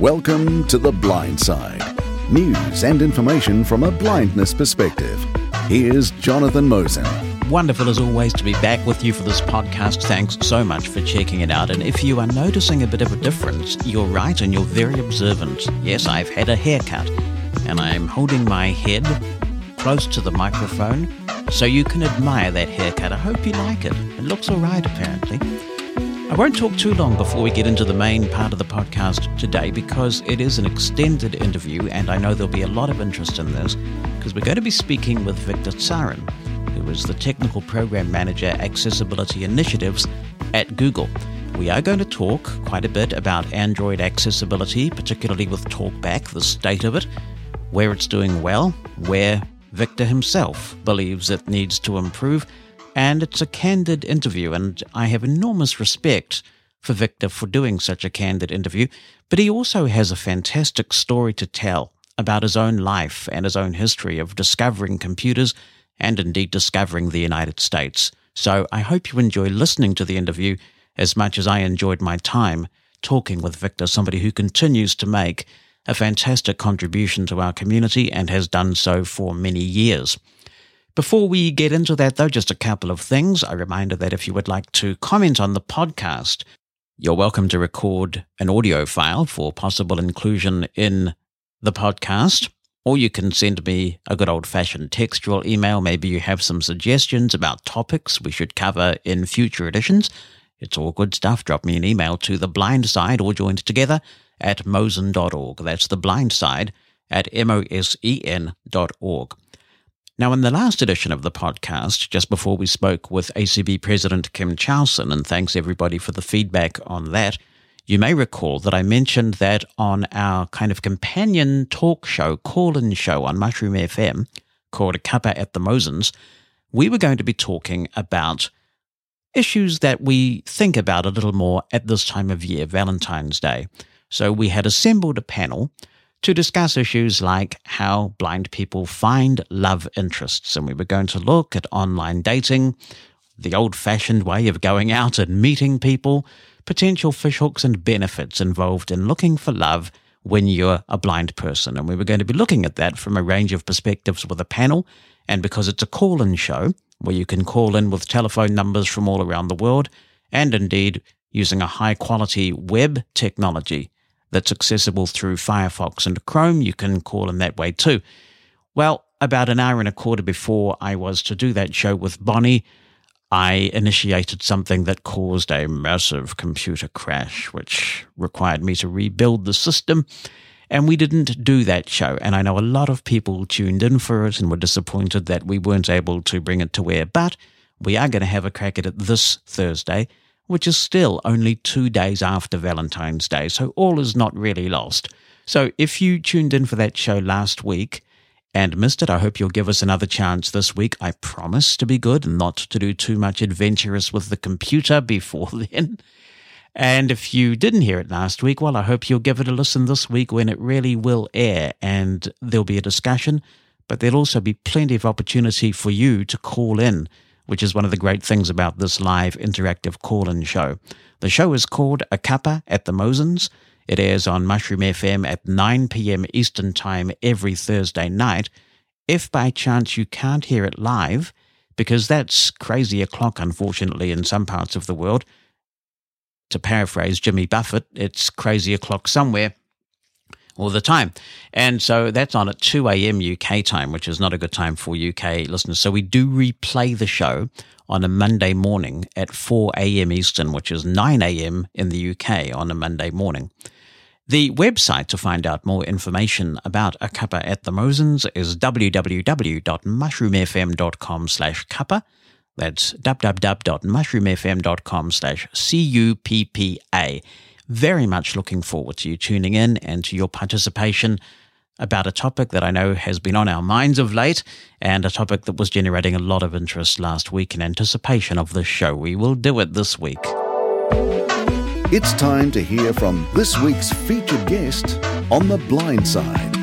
Welcome to The Blind Side news and information from a blindness perspective. Here's Jonathan Mosen. Wonderful as always to be back with you for this podcast. Thanks so much for checking it out. And if you are noticing a bit of a difference, you're right and you're very observant. Yes, I've had a haircut and I'm holding my head close to the microphone so you can admire that haircut. I hope you like it. It looks all right, apparently. I won't talk too long before we get into the main part of the podcast today because it is an extended interview and I know there'll be a lot of interest in this because we're going to be speaking with Victor Tsaran, who is the Technical Program Manager Accessibility Initiatives at Google. We are going to talk quite a bit about Android accessibility, particularly with TalkBack, the state of it, where it's doing well, where Victor himself believes it needs to improve and it's a candid interview, and I have enormous respect for Victor for doing such a candid interview. But he also has a fantastic story to tell about his own life and his own history of discovering computers and indeed discovering the United States. So I hope you enjoy listening to the interview as much as I enjoyed my time talking with Victor, somebody who continues to make a fantastic contribution to our community and has done so for many years. Before we get into that, though, just a couple of things. A reminder that if you would like to comment on the podcast, you're welcome to record an audio file for possible inclusion in the podcast, or you can send me a good old fashioned textual email. Maybe you have some suggestions about topics we should cover in future editions. It's all good stuff. Drop me an email to the blind side or joined together at mosen.org. That's the blind side at M-O-S-E-N dot org. Now, in the last edition of the podcast, just before we spoke with ACB President Kim Charlson, and thanks everybody for the feedback on that, you may recall that I mentioned that on our kind of companion talk show, call in show on Mushroom FM called A Cuppa at the Mosens, we were going to be talking about issues that we think about a little more at this time of year, Valentine's Day. So we had assembled a panel to discuss issues like how blind people find love interests. And we were going to look at online dating, the old fashioned way of going out and meeting people, potential fishhooks and benefits involved in looking for love when you're a blind person. And we were going to be looking at that from a range of perspectives with a panel. And because it's a call in show, where you can call in with telephone numbers from all around the world, and indeed using a high quality web technology that's accessible through Firefox and Chrome. You can call in that way too. Well, about an hour and a quarter before I was to do that show with Bonnie, I initiated something that caused a massive computer crash, which required me to rebuild the system. And we didn't do that show. And I know a lot of people tuned in for it and were disappointed that we weren't able to bring it to air. But we are going to have a crack at it this Thursday which is still only two days after Valentine's Day, so all is not really lost. So if you tuned in for that show last week and missed it, I hope you'll give us another chance this week. I promise to be good and not to do too much adventurous with the computer before then. And if you didn't hear it last week, well, I hope you'll give it a listen this week when it really will air and there'll be a discussion, but there'll also be plenty of opportunity for you to call in which is one of the great things about this live interactive call in show. The show is called A Cuppa at the Mosens. It airs on Mushroom FM at 9 p.m. Eastern Time every Thursday night. If by chance you can't hear it live, because that's crazy o'clock, unfortunately, in some parts of the world, to paraphrase Jimmy Buffett, it's crazy o'clock somewhere all the time. And so that's on at 2 a.m. UK time, which is not a good time for UK listeners. So we do replay the show on a Monday morning at 4 a.m. Eastern, which is 9 a.m. in the UK on a Monday morning. The website to find out more information about a cuppa at the Mosens is www.mushroomfm.com slash cuppa. That's www.mushroomfm.com slash C-U-P-P-A very much looking forward to you tuning in and to your participation about a topic that I know has been on our minds of late and a topic that was generating a lot of interest last week in anticipation of the show. We will do it this week. It's time to hear from this week's featured guest on The Blind Side.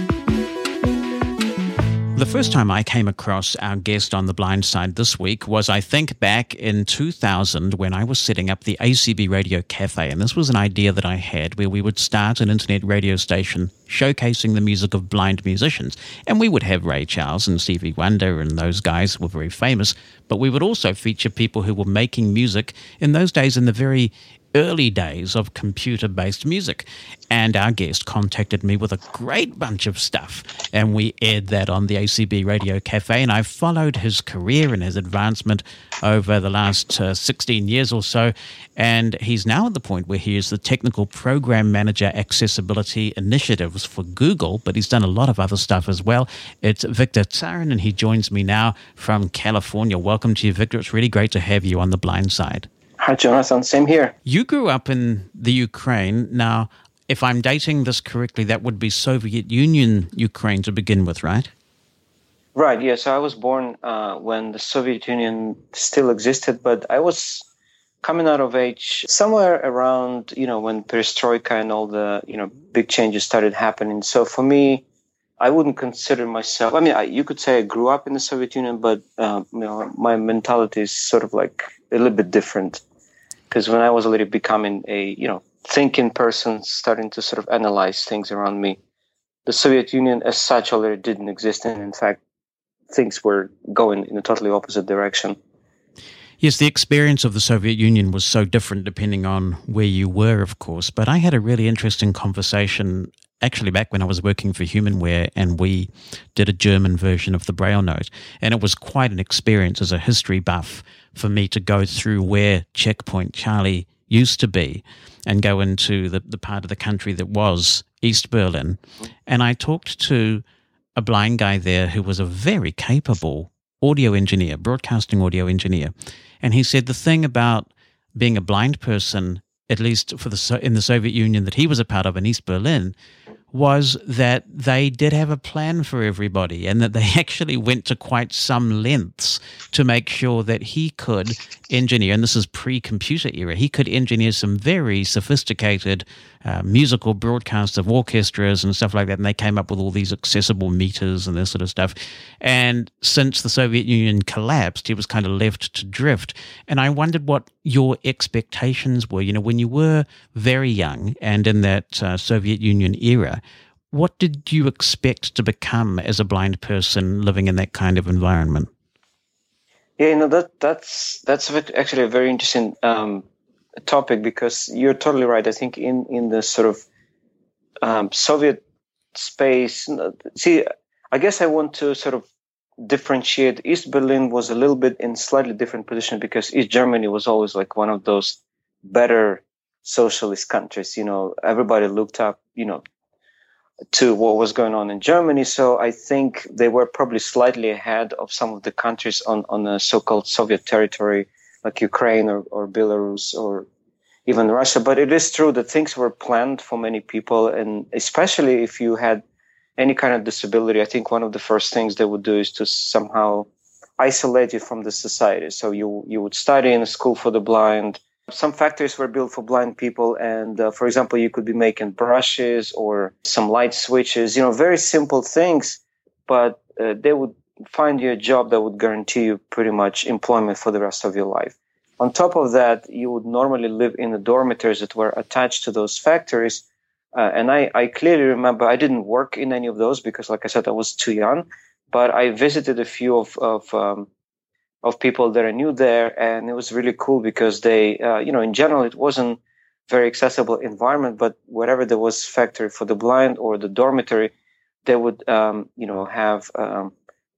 The first time I came across our guest on the blind side this week was, I think, back in 2000 when I was setting up the ACB Radio Cafe. And this was an idea that I had where we would start an internet radio station showcasing the music of blind musicians. And we would have Ray Charles and Stevie Wonder, and those guys were very famous. But we would also feature people who were making music in those days in the very early days of computer based music. And our guest contacted me with a great bunch of stuff. And we aired that on the ACB Radio Cafe. And I've followed his career and his advancement over the last uh, 16 years or so. And he's now at the point where he is the technical program manager accessibility initiatives for Google, but he's done a lot of other stuff as well. It's Victor Tsaran, and he joins me now from California. Welcome to you, Victor. It's really great to have you on the blind side. Hi, Jonathan. Same here. You grew up in the Ukraine. Now, if I'm dating this correctly, that would be Soviet Union Ukraine to begin with, right? Right. Yeah. So I was born uh, when the Soviet Union still existed, but I was coming out of age somewhere around you know when perestroika and all the you know big changes started happening. So for me, I wouldn't consider myself. I mean, I, you could say I grew up in the Soviet Union, but uh, you know my mentality is sort of like a little bit different because when I was already becoming a you know thinking person, starting to sort of analyze things around me, the Soviet Union as such already didn't exist, and in fact, things were going in a totally opposite direction. Yes, the experience of the Soviet Union was so different depending on where you were, of course. But I had a really interesting conversation actually back when I was working for Humanware and we did a German version of the Braille note. And it was quite an experience as a history buff for me to go through where Checkpoint Charlie used to be and go into the, the part of the country that was East Berlin. And I talked to a blind guy there who was a very capable audio engineer, broadcasting audio engineer. And he said the thing about being a blind person, at least for the in the Soviet Union that he was a part of in East Berlin, was that they did have a plan for everybody and that they actually went to quite some lengths to make sure that he could engineer, and this is pre computer era, he could engineer some very sophisticated uh, musical broadcasts of orchestras and stuff like that. And they came up with all these accessible meters and this sort of stuff. And since the Soviet Union collapsed, he was kind of left to drift. And I wondered what your expectations were. You know, when you were very young and in that uh, Soviet Union era, what did you expect to become as a blind person living in that kind of environment? Yeah, you know that that's that's actually a very interesting um, topic because you're totally right. I think in in the sort of um, Soviet space, see, I guess I want to sort of differentiate. East Berlin was a little bit in slightly different position because East Germany was always like one of those better socialist countries. You know, everybody looked up, you know, to what was going on in Germany. So I think they were probably slightly ahead of some of the countries on on the so-called Soviet territory like Ukraine or, or Belarus or even Russia. But it is true that things were planned for many people. And especially if you had any kind of disability, I think one of the first things they would do is to somehow isolate you from the society. So you, you would study in a school for the blind. Some factories were built for blind people. And uh, for example, you could be making brushes or some light switches, you know, very simple things, but uh, they would find you a job that would guarantee you pretty much employment for the rest of your life. On top of that, you would normally live in the dormitories that were attached to those factories. Uh, and I, I clearly remember I didn't work in any of those because, like I said, I was too young. But I visited a few of of, um, of people that I knew there, and it was really cool because they, uh, you know, in general, it wasn't very accessible environment. But wherever there was factory for the blind or the dormitory, they would, um, you know, have um,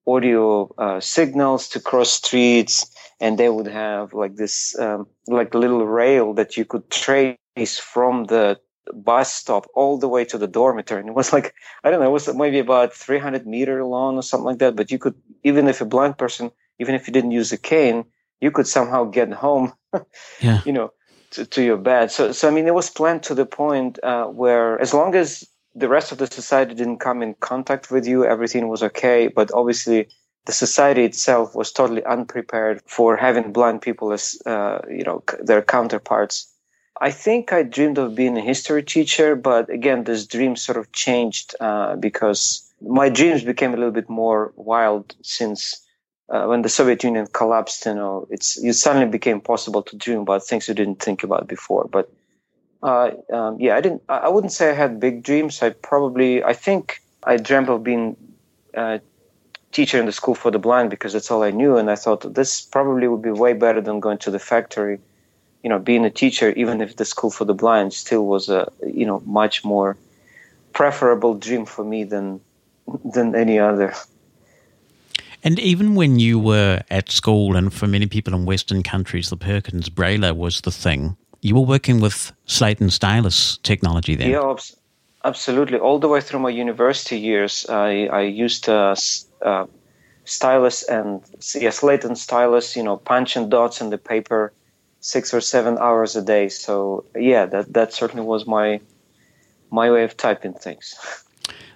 audio uh, signals to cross streets and they would have like this um, like little rail that you could trace from the bus stop all the way to the dormitory and it was like i don't know it was maybe about 300 meter long or something like that but you could even if a blind person even if you didn't use a cane you could somehow get home yeah. you know to, to, your bed so so i mean it was planned to the point uh, where as long as the rest of the society didn't come in contact with you. Everything was okay. But obviously, the society itself was totally unprepared for having blind people as, uh, you know, their counterparts. I think I dreamed of being a history teacher, but again, this dream sort of changed uh, because my dreams became a little bit more wild since uh, when the Soviet Union collapsed. You know, it's it suddenly became possible to dream about things you didn't think about before. But uh, um, yeah, I didn't. I wouldn't say I had big dreams. I probably, I think, I dreamt of being a teacher in the school for the blind because that's all I knew, and I thought this probably would be way better than going to the factory. You know, being a teacher, even if the school for the blind still was a you know much more preferable dream for me than than any other. And even when you were at school, and for many people in Western countries, the Perkins Braille was the thing. You were working with slate and stylus technology then. Yeah, absolutely. All the way through my university years, I, I used uh, uh, stylus and yeah, slate and stylus. You know, punch and dots in the paper, six or seven hours a day. So yeah, that that certainly was my my way of typing things.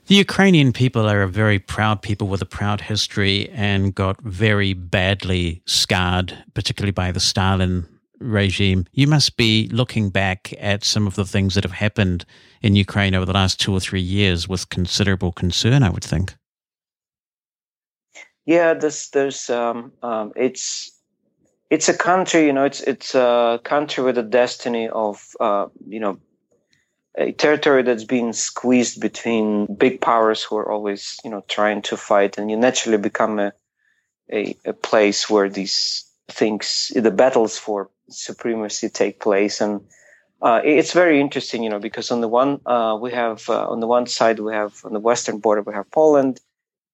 The Ukrainian people are a very proud people with a proud history and got very badly scarred, particularly by the Stalin regime. You must be looking back at some of the things that have happened in Ukraine over the last two or three years with considerable concern, I would think. Yeah, there's, there's, um, um, it's, it's a country, you know, it's, it's a country with a destiny of, uh, you know, a territory that's being squeezed between big powers who are always, you know, trying to fight, and you naturally become a a, a place where these things, the battles for supremacy, take place, and uh, it's very interesting, you know, because on the one uh, we have uh, on the one side we have on the western border we have Poland,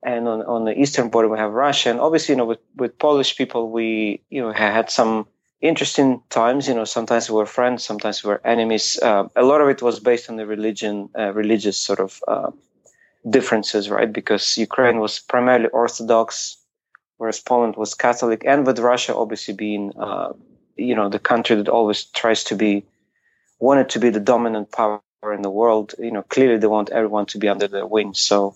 and on on the eastern border we have Russia, and obviously, you know, with with Polish people we you know had some interesting times. You know, sometimes we were friends, sometimes we were enemies. Uh, a lot of it was based on the religion, uh, religious sort of uh, differences, right? Because Ukraine was primarily Orthodox, whereas Poland was Catholic, and with Russia obviously being, uh, you know, the country that always tries to be, wanted to be the dominant power in the world. You know, clearly they want everyone to be under their wing. So,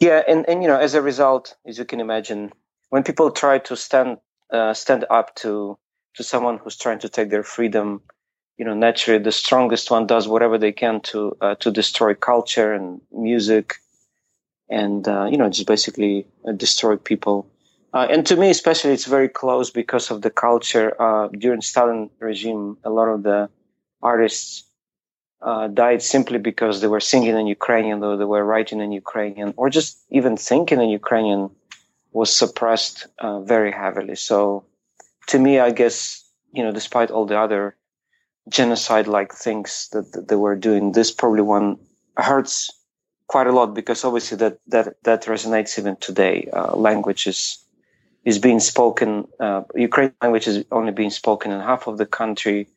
yeah, and and you know, as a result, as you can imagine, when people try to stand uh, stand up to to someone who's trying to take their freedom you know naturally the strongest one does whatever they can to uh, to destroy culture and music and uh, you know just basically uh, destroy people. Uh, and to me especially it's very close because of the culture uh, during stalin regime a lot of the artists uh, died simply because they were singing in ukrainian or they were writing in ukrainian or just even thinking in ukrainian was suppressed very heavily so to me, I guess, you know, despite all the other genocide like things that, that, they were doing, this probably one hurts quite a lot because obviously that, that, that resonates even today. Uh, language is, is being spoken, uh, Ukrainian language is only being spoken in half of the country.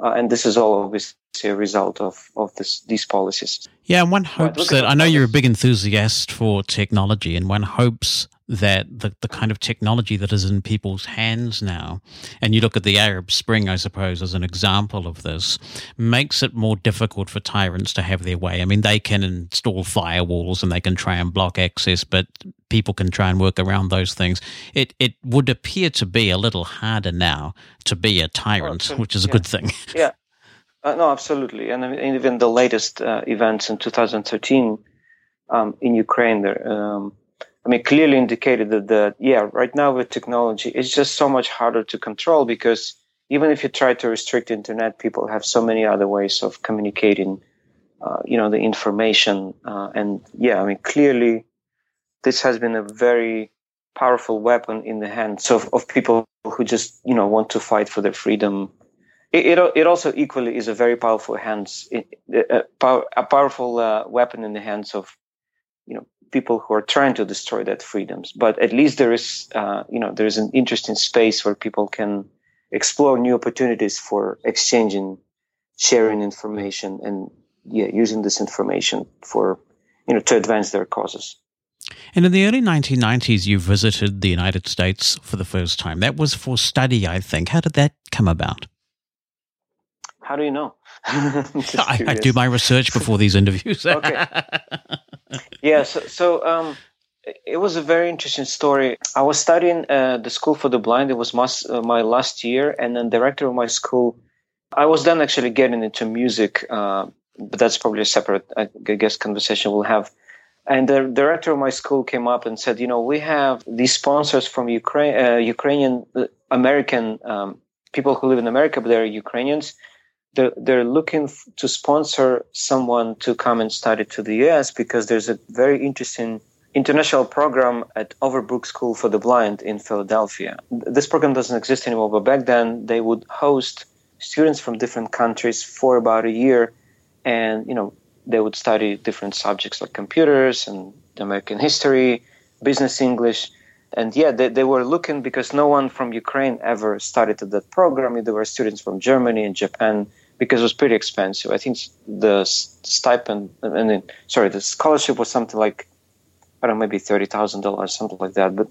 Uh, and this is all obviously a result of, of this, these policies. Yeah, and one hopes that I know you're a big enthusiast for technology, and one hopes that the, the kind of technology that is in people's hands now, and you look at the Arab Spring, I suppose, as an example of this, makes it more difficult for tyrants to have their way. I mean, they can install firewalls and they can try and block access, but people can try and work around those things. It it would appear to be a little harder now to be a tyrant, oh, which is a yeah. good thing. Yeah. Uh, no, absolutely, and, and even the latest uh, events in 2013 um, in Ukraine, there, um, I mean, clearly indicated that the yeah, right now with technology, it's just so much harder to control because even if you try to restrict internet, people have so many other ways of communicating, uh, you know, the information, uh, and yeah, I mean, clearly, this has been a very powerful weapon in the hands of, of people who just you know want to fight for their freedom. It, it, it also equally is a very powerful hands, a, a powerful uh, weapon in the hands of, you know, people who are trying to destroy that freedoms. But at least there is, uh, you know, there is an interesting space where people can explore new opportunities for exchanging, sharing information, and yeah, using this information for, you know, to advance their causes. And in the early 1990s, you visited the United States for the first time. That was for study, I think. How did that come about? How do you know? I, I, do my research before these interviews. okay. Yeah. So, so um, it was a very interesting story. I was studying uh, the school for the blind. It was my, uh, my last year, and then director of my school. I was then actually getting into music, uh, but that's probably a separate, I guess, conversation we'll have. And the director of my school came up and said, you know, we have these sponsors from Ukraine, uh, Ukrainian uh, American um, people who live in America, but they're Ukrainians. They're, they're looking f- to sponsor someone to come and study to the US because there's a very interesting international program at Overbrook School for the Blind in Philadelphia. This program doesn't exist anymore, but back then they would host students from different countries for about a year, and you know they would study different subjects like computers and American history, business English. And yeah, they, they were looking because no one from Ukraine ever studied at that program. There were students from Germany and Japan because it was pretty expensive. I think the stipend, and mean, sorry, the scholarship was something like I don't know, maybe thirty thousand dollars, something like that. But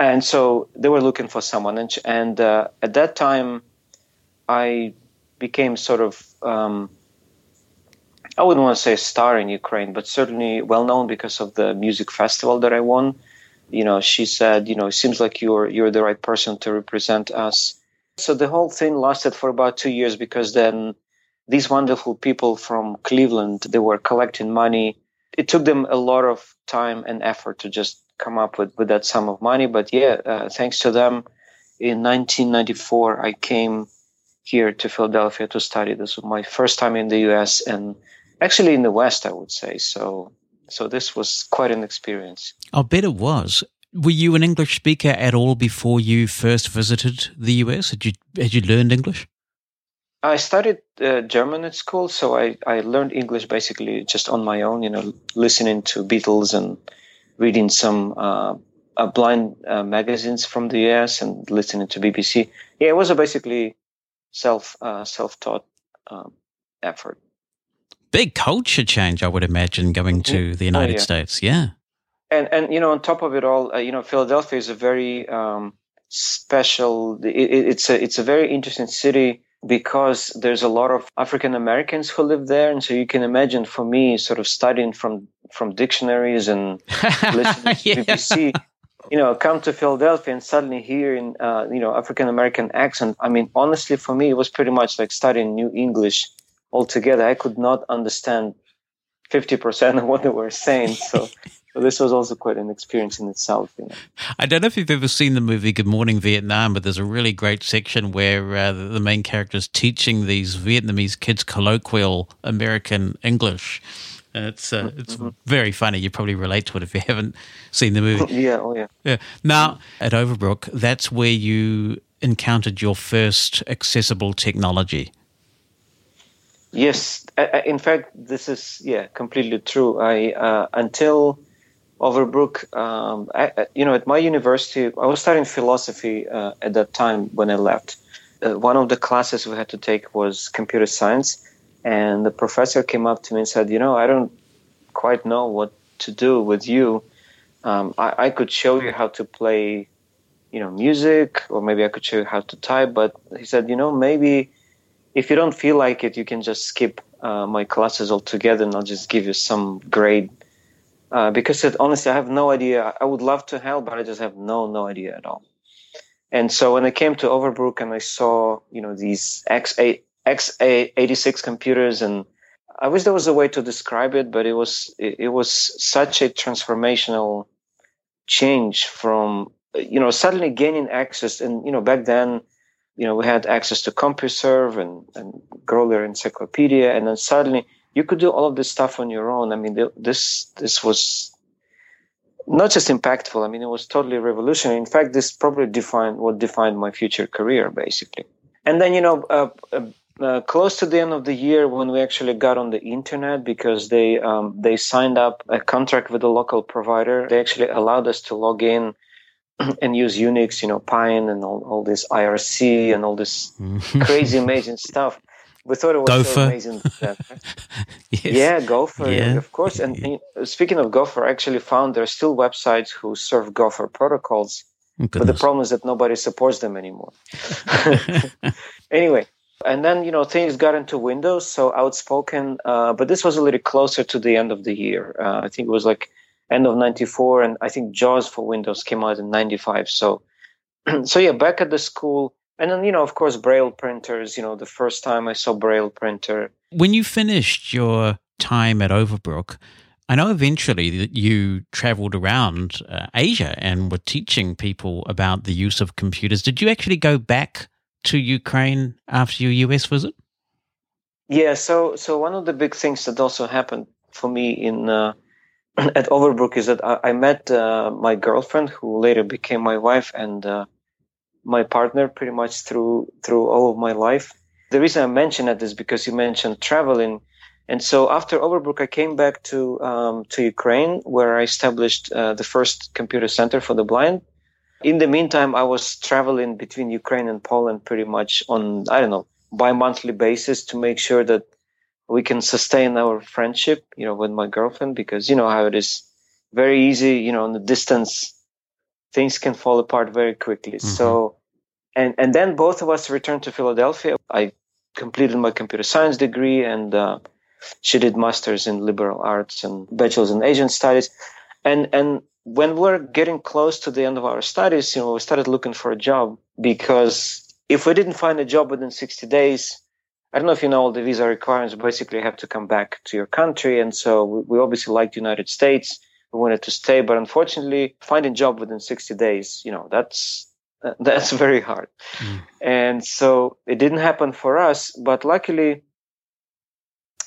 and so they were looking for someone, and and uh, at that time, I became sort of um, I wouldn't want to say star in Ukraine, but certainly well known because of the music festival that I won. You know, she said, you know, it seems like you're you're the right person to represent us. So the whole thing lasted for about two years because then these wonderful people from Cleveland they were collecting money it took them a lot of time and effort to just come up with, with that sum of money. But yeah, uh, thanks to them, in 1994, I came here to Philadelphia to study. This was my first time in the U.S. and actually in the West, I would say. So, so this was quite an experience. I'll bet it was. Were you an English speaker at all before you first visited the US? Had you had you learned English? I studied uh, German at school, so I, I learned English basically just on my own, you know, listening to Beatles and reading some uh, uh, blind uh, magazines from the US and listening to BBC. Yeah, it was a basically self uh, self taught um, effort. Big culture change, I would imagine, going to mm-hmm. the United oh, yeah. States. Yeah, and and you know, on top of it all, uh, you know, Philadelphia is a very um, special. It, it's a it's a very interesting city because there's a lot of African Americans who live there, and so you can imagine for me, sort of studying from from dictionaries and listening to. BBC, you know, come to Philadelphia and suddenly hearing uh, you know African American accent. I mean, honestly, for me, it was pretty much like studying New English altogether. I could not understand fifty percent of what they were saying, so. So this was also quite an experience in itself. You know? I don't know if you've ever seen the movie Good Morning Vietnam, but there's a really great section where uh, the main character is teaching these Vietnamese kids colloquial American English. it's uh, it's mm-hmm. very funny. You probably relate to it if you haven't seen the movie. yeah, oh yeah. Yeah. Now at Overbrook, that's where you encountered your first accessible technology. Yes, in fact, this is yeah completely true. I uh, until Overbrook, um, I, you know, at my university, I was studying philosophy uh, at that time when I left. Uh, one of the classes we had to take was computer science, and the professor came up to me and said, "You know, I don't quite know what to do with you. Um, I, I could show you how to play, you know, music, or maybe I could show you how to type. But he said, you know, maybe if you don't feel like it, you can just skip uh, my classes altogether, and I'll just give you some grade." Uh, because it, honestly, I have no idea. I would love to help, but I just have no no idea at all. And so when I came to Overbrook and I saw you know these X X eighty six computers, and I wish there was a way to describe it, but it was it, it was such a transformational change from you know suddenly gaining access, and you know back then you know we had access to CompuServe and and Grolier Encyclopedia, and then suddenly you could do all of this stuff on your own. I mean, this this was not just impactful. I mean, it was totally revolutionary. In fact, this probably defined what defined my future career, basically. And then, you know, uh, uh, uh, close to the end of the year, when we actually got on the internet, because they um, they signed up a contract with a local provider, they actually allowed us to log in and use Unix, you know, Pine and all, all this IRC and all this crazy, amazing stuff we thought it was Gopher. so amazing. yes. Yeah, Gopher, yeah. of course. And, speaking of Gopher, I actually found there are still websites who serve Gopher protocols, Goodness. but the problem is that nobody supports them anymore. anyway, and then you know things got into Windows, so Outspoken. Uh, but this was a little closer to the end of the year. Uh, I think it was like end of '94, and I think JAWS for Windows came out in '95. So, so yeah, back at the school and then you know of course braille printers you know the first time i saw braille printer when you finished your time at overbrook I know eventually that you traveled around uh, Asia and were teaching people about the use of computers. Did you actually go back to Ukraine after your US visit? Yeah, so so one of the big things that also happened for me in uh, at Overbrook is that I, I met uh, my girlfriend, who later became my wife and uh, my partner, pretty much through through all of my life. The reason I mention it is because you mentioned traveling and so after Overbrook, I came back to um, to Ukraine, where I established uh, the first computer center for the blind. In the meantime, I was traveling between Ukraine and Poland pretty much on I don't know bi-monthly basis to make sure that we can sustain our friendship, you know, with my girlfriend, because you know how it is very easy, you know, in the distance, things can fall apart very quickly. Mm-hmm. So, and and then both of us returned to Philadelphia. I completed my computer science degree and. Uh, she did masters in liberal arts and bachelor's in Asian studies. And and when we're getting close to the end of our studies, you know, we started looking for a job because if we didn't find a job within 60 days, I don't know if you know all the visa requirements. Basically, you have to come back to your country, and so we, we obviously liked the United States. We wanted to stay, but unfortunately, finding a job within 60 days, you know, that's that's very hard. Mm. And so it didn't happen for us. But luckily,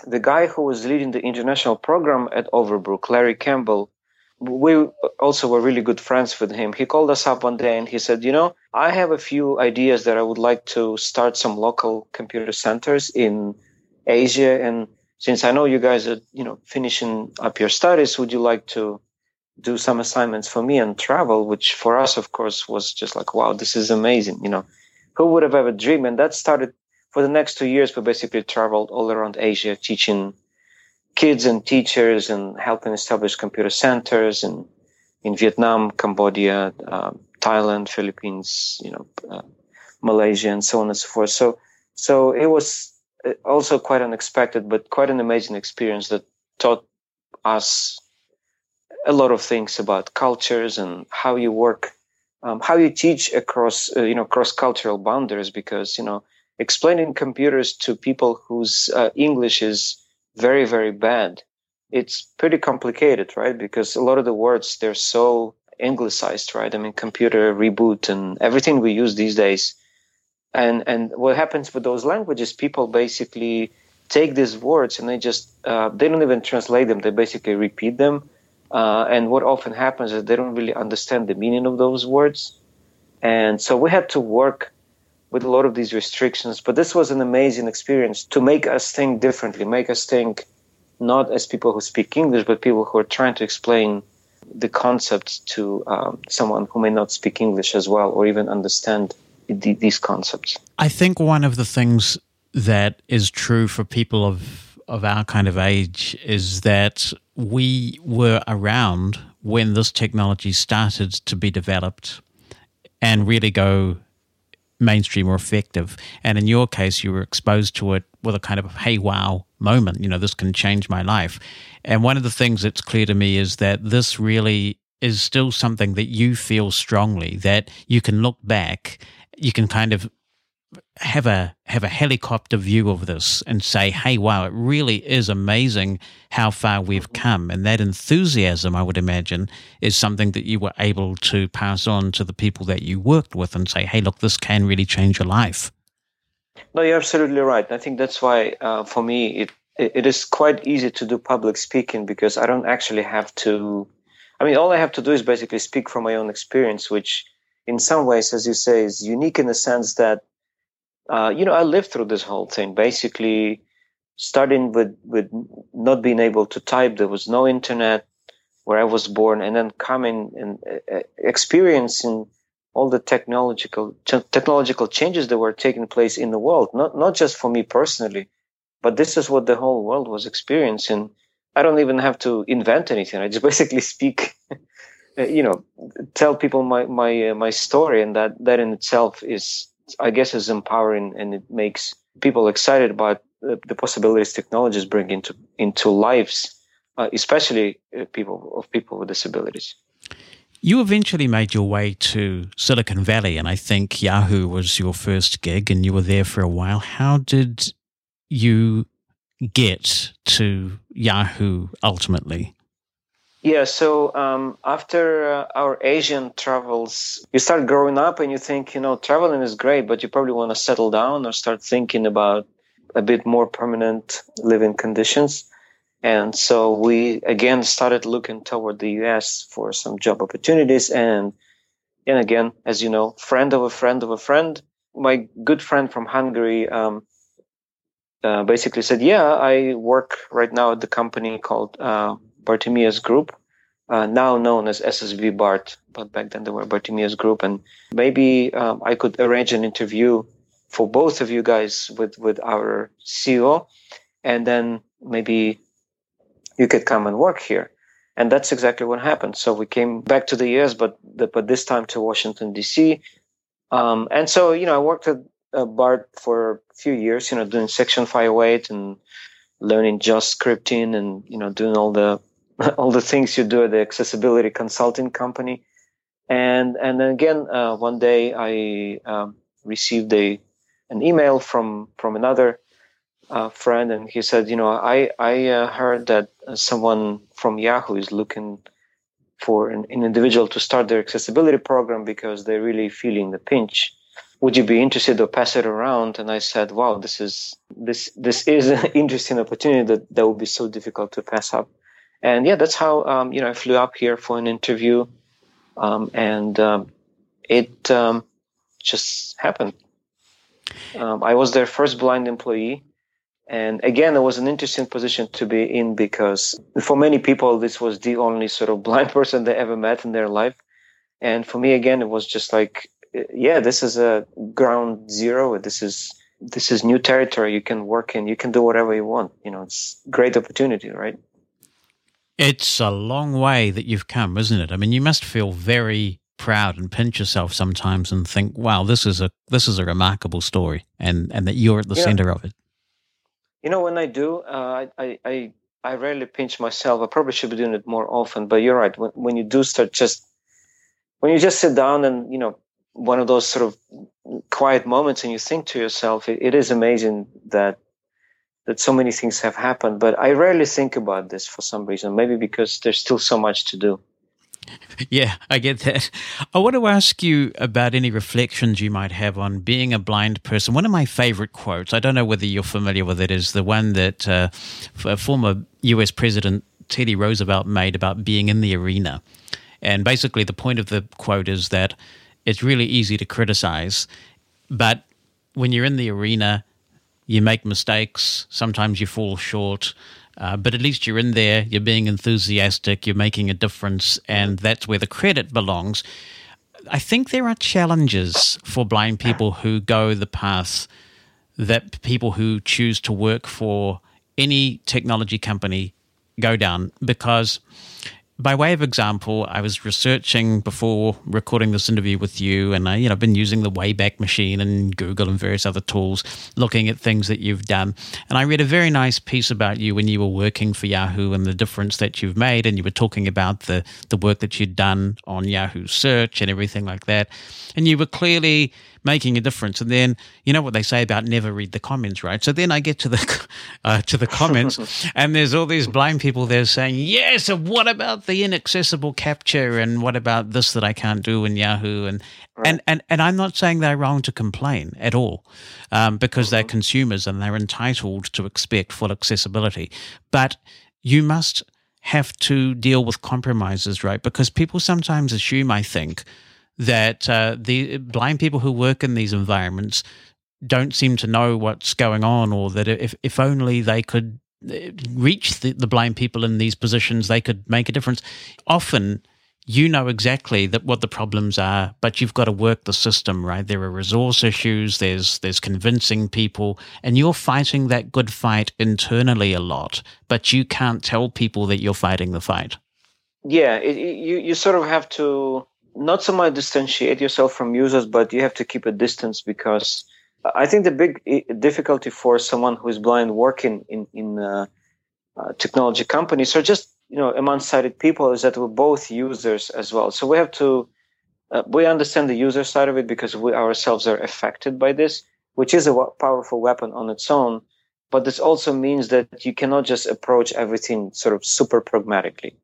the guy who was leading the international program at Overbrook, Larry Campbell, we also were really good friends with him. He called us up one day and he said, You know, I have a few ideas that I would like to start some local computer centers in Asia. And since I know you guys are, you know, finishing up your studies, would you like to do some assignments for me and travel? Which for us, of course, was just like, wow, this is amazing. You know, who would have ever dreamed? And that started for the next two years, we basically traveled all around Asia, teaching kids and teachers and helping establish computer centers in in Vietnam, Cambodia, uh, Thailand, Philippines, you know, uh, Malaysia, and so on and so forth. So, so it was also quite unexpected, but quite an amazing experience that taught us a lot of things about cultures and how you work, um, how you teach across, uh, you know, cross cultural boundaries. Because you know, explaining computers to people whose uh, English is very, very bad, it's pretty complicated, right? Because a lot of the words, they're so anglicized, right? I mean, computer reboot and everything we use these days. And, and what happens with those languages, people basically take these words and they just, uh, they don't even translate them. They basically repeat them. Uh, and what often happens is they don't really understand the meaning of those words. And so we had to work with a lot of these restrictions. But this was an amazing experience to make us think differently, make us think not as people who speak English, but people who are trying to explain the concept to um, someone who may not speak English as well or even understand the, these concepts. I think one of the things that is true for people of of our kind of age is that we were around when this technology started to be developed and really go mainstream or effective. And in your case, you were exposed to it with a kind of hey wow moment. You know, this can change my life. And one of the things that's clear to me is that this really is still something that you feel strongly that you can look back, you can kind of have a have a helicopter view of this and say, "Hey, wow, it really is amazing how far we've come." And that enthusiasm, I would imagine, is something that you were able to pass on to the people that you worked with and say, "Hey, look, this can really change your life." No, you're absolutely right. I think that's why, uh, for me, it it is quite easy to do public speaking because I don't actually have to. I mean, all I have to do is basically speak from my own experience, which, in some ways, as you say, is unique in the sense that uh, you know, I lived through this whole thing. Basically, starting with with not being able to type, there was no internet where I was born, and then coming and uh, uh experiencing all the technological technological changes that were taking place in the world. Not not just for me personally, but this is what the whole world was experiencing. I don't even have to invent anything. I just basically speak. Uh, you know, tell people my my uh, my story, and that that in itself is I guess is empowering and it makes people excited about the, the possibilities technologies bring into into lives, uh, especially uh, people of people with disabilities. You eventually made your way to Silicon Valley, and I think Yahoo was your first gig, and you were there for a while. How did you get to Yahoo ultimately? Yeah, so um, after uh, our Asian travels, you start growing up and you think, you know, traveling is great, but you probably want to settle down or start thinking about a bit more permanent living conditions. And so we again started looking toward the US for some job opportunities. And, and again, as you know, friend of a friend of a friend, my good friend from Hungary, um, uh, basically said, yeah, I work right now at the company called, uh, Bartimaeus Group, uh, now known as SSB BART, but back then they were Bartimaeus Group. And maybe um, I could arrange an interview for both of you guys with, with our CEO. And then maybe you could come and work here. And that's exactly what happened. So we came back to the US, but but this time to Washington D.C. Um, and so you know, I worked at uh, BART for a few years. You know, doing Section 508 and learning JAWS scripting, and you know, doing all the all the things you do at the accessibility consulting company. And and then again, uh, one day I um, received a an email from from another uh, friend, and he said, you know, I I uh, heard that someone from Yahoo is looking for an, an, individual to start their accessibility program because they're really feeling the pinch. Would you be interested to pass it around? And I said, wow, this is this this is an interesting opportunity that that would be so difficult to pass up. And yeah, that's how um, you know I flew up here for an interview, um, and um, it um, just happened. Um, I was their first blind employee. And again, it was an interesting position to be in because for many people, this was the only sort of blind person they ever met in their life. And for me, again, it was just like, yeah, this is a ground zero. This is, this is new territory you can work in. You can do whatever you want. You know, it's great opportunity, right? It's a long way that you've come, isn't it? I mean, you must feel very proud and pinch yourself sometimes and think, "Wow, this is a this is a remarkable story," and and that you're at the yeah. center of it. You know, when I do, uh, I, I I rarely pinch myself. I probably should be doing it more often. But you're right. When when you do start just when you just sit down and you know one of those sort of quiet moments and you think to yourself, it, it is amazing that that so many things have happened. But I rarely think about this for some reason. Maybe because there's still so much to do. Yeah, I get that. I want to ask you about any reflections you might have on being a blind person. One of my favorite quotes, I don't know whether you're familiar with it, is the one that uh, former US President Teddy Roosevelt made about being in the arena. And basically, the point of the quote is that it's really easy to criticize, but when you're in the arena, you make mistakes, sometimes you fall short. Uh, but at least you're in there, you're being enthusiastic, you're making a difference, and that's where the credit belongs. I think there are challenges for blind people who go the path that people who choose to work for any technology company go down because by way of example, I was researching before recording this interview with you, and I, you know, I've been using the Wayback Machine and Google and various other tools, looking at things that you've done. And I read a very nice piece about you when you were working for Yahoo and the difference that you've made, and you were talking about the the work that you'd done on Yahoo Search and everything like that. And you were clearly making a difference. And then you know what they say about never read the comments, right? So then I get to the uh, to the comments, and there's all these blind people there saying, "Yes, and what about the inaccessible CAPTCHA? And what about this that I can't do in Yahoo?" And right. and, and and I'm not saying they're wrong to complain at all, um, because mm-hmm. they're consumers and they're entitled to expect full accessibility, but you must have to deal with compromises, right? Because people sometimes assume, I think, that uh, the blind people who work in these environments don't seem to know what's going on, or that if if only they could uh, reach the, the blind people in these positions, they could make a difference. Often, you know exactly that what the problems are, but you've got to work the system, right? There are resource issues. There's there's convincing people, and you're fighting that good fight internally a lot, but you can't tell people that you're fighting the fight. Yeah, it, you you sort of have to not so much distantiate yourself from users, but you have to keep a distance because I think the big difficulty for someone who is blind working in in uh, uh, technology companies or just you know among sighted people is that we're both users as well. So we have to uh, we understand the user side of it because we ourselves are affected by this, which is a powerful weapon on its own. But this also means that you cannot just approach everything sort of super pragmatically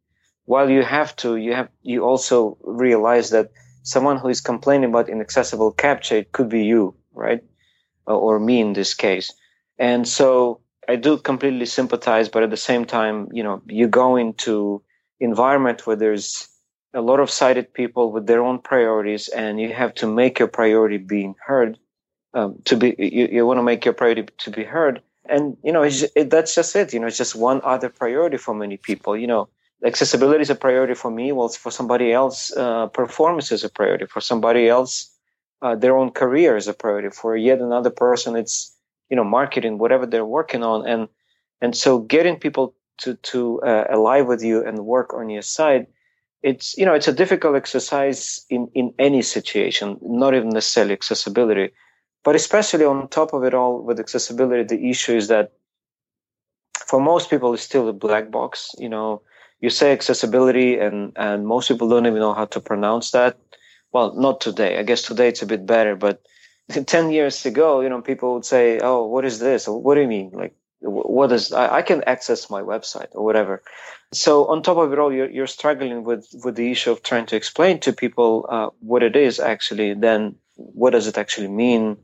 while you have to, you have you also realize that someone who is complaining about inaccessible CAPTCHA it could be you, right, or me in this case. And so I do completely sympathize, but at the same time, you know, you go into environment where there's a lot of sighted people with their own priorities, and you have to make your priority being heard. Um, to be, you, you want to make your priority to be heard, and you know, it, that's just it. You know, it's just one other priority for many people. You know, accessibility is a priority for me. Well, for somebody else, uh, performance is a priority. For somebody else, uh, their own career is a priority. For yet another person, it's you know marketing whatever they're working on and and so getting people to to uh, alive with you and work on your side it's you know it's a difficult exercise in in any situation not even necessarily accessibility but especially on top of it all with accessibility the issue is that for most people it's still a black box you know you say accessibility and and most people don't even know how to pronounce that well not today i guess today it's a bit better but 10 years ago, you know, people would say, Oh, what is this? What do you mean? Like, what is, I, I can access my website or whatever. So on top of it all, you're, you're struggling with, with the issue of trying to explain to people, uh, what it is actually, then what does it actually mean?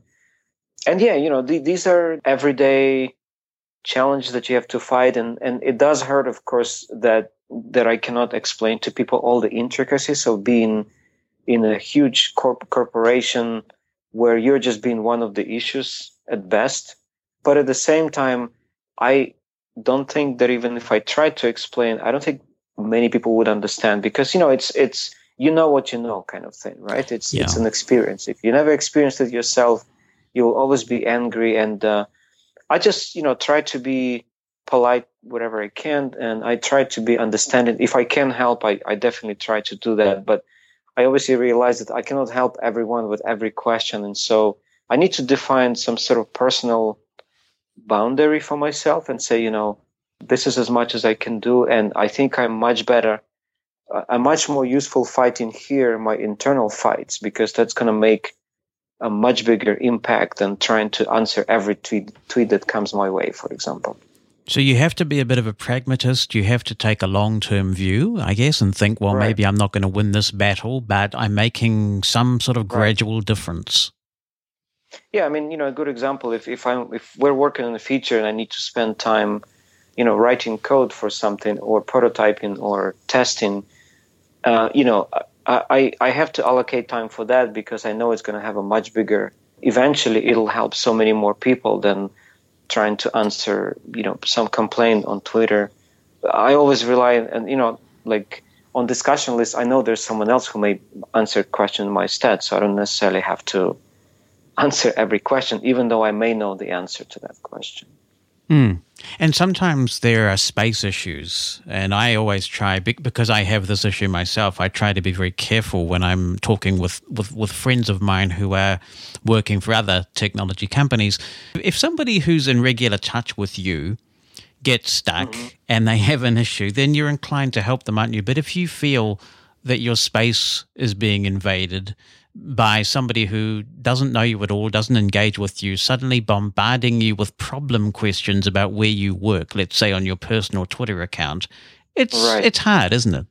And yeah, you know, the, these are everyday challenges that you have to fight. And, and it does hurt, of course, that, that I cannot explain to people all the intricacies of being in a huge corp- corporation, where you're just being one of the issues at best. But at the same time, I don't think that even if I tried to explain, I don't think many people would understand because, you know, it's, it's, you know what you know kind of thing, right? It's, yeah. it's an experience. If you never experienced it yourself, you'll always be angry. And, uh, I just, you know, try to be polite wherever I can. And I try to be understanding. If I can help, I, I definitely try to do that. But I obviously realize that I cannot help everyone with every question. And so I need to define some sort of personal boundary for myself and say, you know, this is as much as I can do. And I think I'm much better, uh, I'm much more useful fighting here, my internal fights, because that's going to make a much bigger impact than trying to answer every tweet, tweet that comes my way, for example. So you have to be a bit of a pragmatist. You have to take a long term view, I guess, and think, well, right. maybe I'm not going to win this battle, but I'm making some sort of gradual right. difference. Yeah, I mean, you know, a good example if if I'm if we're working on a feature and I need to spend time, you know, writing code for something or prototyping or testing, uh, you know, I I have to allocate time for that because I know it's going to have a much bigger. Eventually, it'll help so many more people than trying to answer, you know, some complaint on Twitter. I always rely and you know, like on discussion lists, I know there's someone else who may answer question in my stead, so I don't necessarily have to answer every question, even though I may know the answer to that question. Mm. And sometimes there are space issues, and I always try because I have this issue myself. I try to be very careful when I'm talking with, with, with friends of mine who are working for other technology companies. If somebody who's in regular touch with you gets stuck mm-hmm. and they have an issue, then you're inclined to help them, aren't you? But if you feel that your space is being invaded, by somebody who doesn't know you at all, doesn't engage with you, suddenly bombarding you with problem questions about where you work, let's say on your personal Twitter account, it's right. it's hard, isn't it?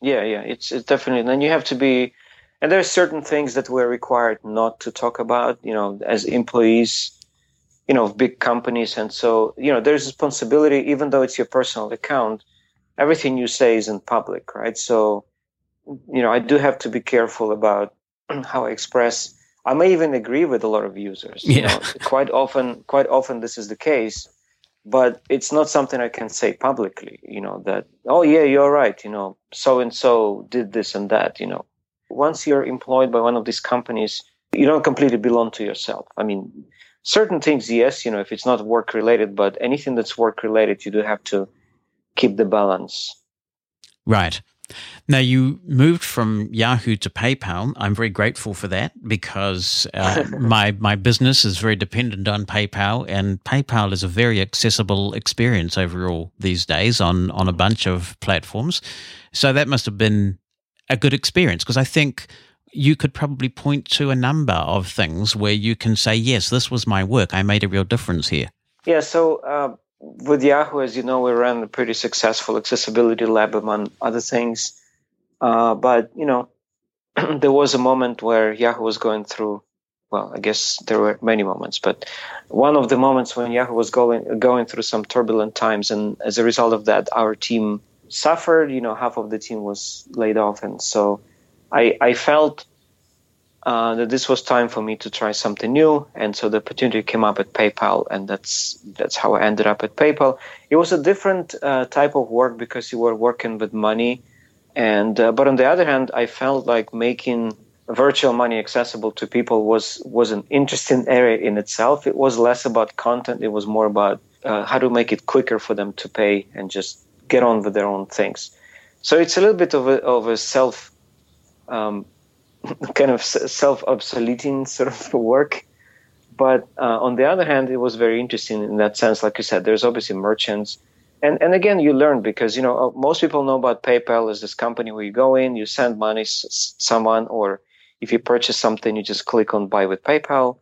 Yeah, yeah, it's it's definitely. And you have to be, and there are certain things that we're required not to talk about, you know, as employees, you know, of big companies, and so you know, there's responsibility, even though it's your personal account. Everything you say is in public, right? So, you know, I do have to be careful about how I express. I may even agree with a lot of users. Yeah. You know, quite often, quite often this is the case, but it's not something I can say publicly. You know that. Oh yeah, you're right. You know, so and so did this and that. You know, once you're employed by one of these companies, you don't completely belong to yourself. I mean, certain things, yes. You know, if it's not work related, but anything that's work related, you do have to keep the balance. Right. Now, you moved from Yahoo to PayPal. I'm very grateful for that because uh, my, my business is very dependent on PayPal, and PayPal is a very accessible experience overall these days on, on a bunch of platforms. So that must have been a good experience because I think you could probably point to a number of things where you can say, yes, this was my work. I made a real difference here. Yeah. So, uh, with Yahoo, as you know, we ran a pretty successful accessibility lab among other things. Uh, but you know, there was a moment where Yahoo was going through. Well, I guess there were many moments, but one of the moments when Yahoo was going going through some turbulent times, and as a result of that, our team suffered. You know, half of the team was laid off, and so I I felt uh, that this was time for me to try something new, and so the opportunity came up at PayPal, and that's that's how I ended up at PayPal. It was a different uh, type of work because you were working with money, and uh, but on the other hand, I felt like making virtual money accessible to people was was an interesting area in itself. It was less about content; it was more about uh, how to make it quicker for them to pay and just get on with their own things. So it's a little bit of a of a self um, kind of self obsoleting sort of work. But uh, on the other hand, it was very interesting in that sense. Like you said, there's obviously merchants. And, and again, you learn because, you know, uh, most people know about PayPal as this company where you go in, you send money to someone, or if you purchase something, you just click on buy with PayPal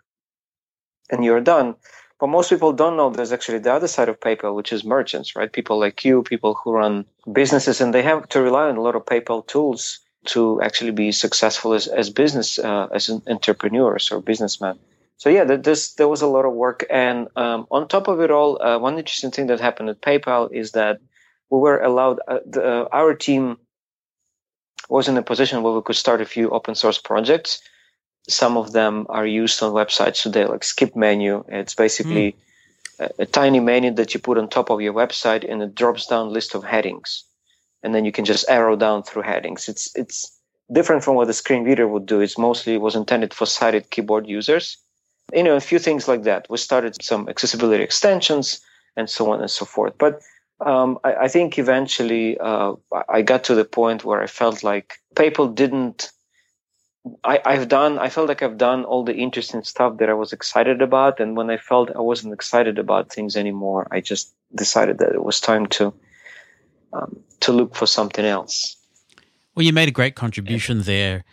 and you're done. But most people don't know there's actually the other side of PayPal, which is merchants, right? People like you, people who run businesses, and they have to rely on a lot of PayPal tools to actually be successful as, as business uh, as an entrepreneurs or businessman. So yeah this there was a lot of work. And um, on top of it all uh, one interesting thing that happened at paypal is that we were allowed uh, the, uh, our team was in a position where we could start a few open source projects. Some of them are used on websites today like skip menu. It's basically mm. a, a tiny menu that you put on top of your website and it drops down list of headings and then you can just arrow down through headings. It's it's different from what the screen reader would do. It's mostly was intended for sighted keyboard users. You know, a few things like that. We started some accessibility extensions and so on and so forth. But um, I, I, think eventually uh, I got to the point where I felt like PayPal didn't. I, I've done. I felt like I've done all the interesting stuff that I was excited about, and when I felt I wasn't excited about things anymore, I just decided that it was time to um, to look for something else. Well, you made a great contribution there.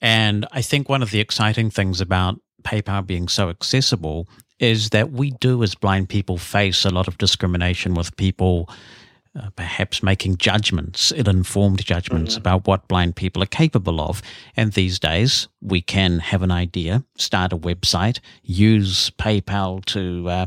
And I think one of the exciting things about PayPal being so accessible is that we do, as blind people, face a lot of discrimination with people uh, perhaps making judgments, ill informed judgments mm-hmm. about what blind people are capable of. And these days, we can have an idea, start a website, use PayPal to uh,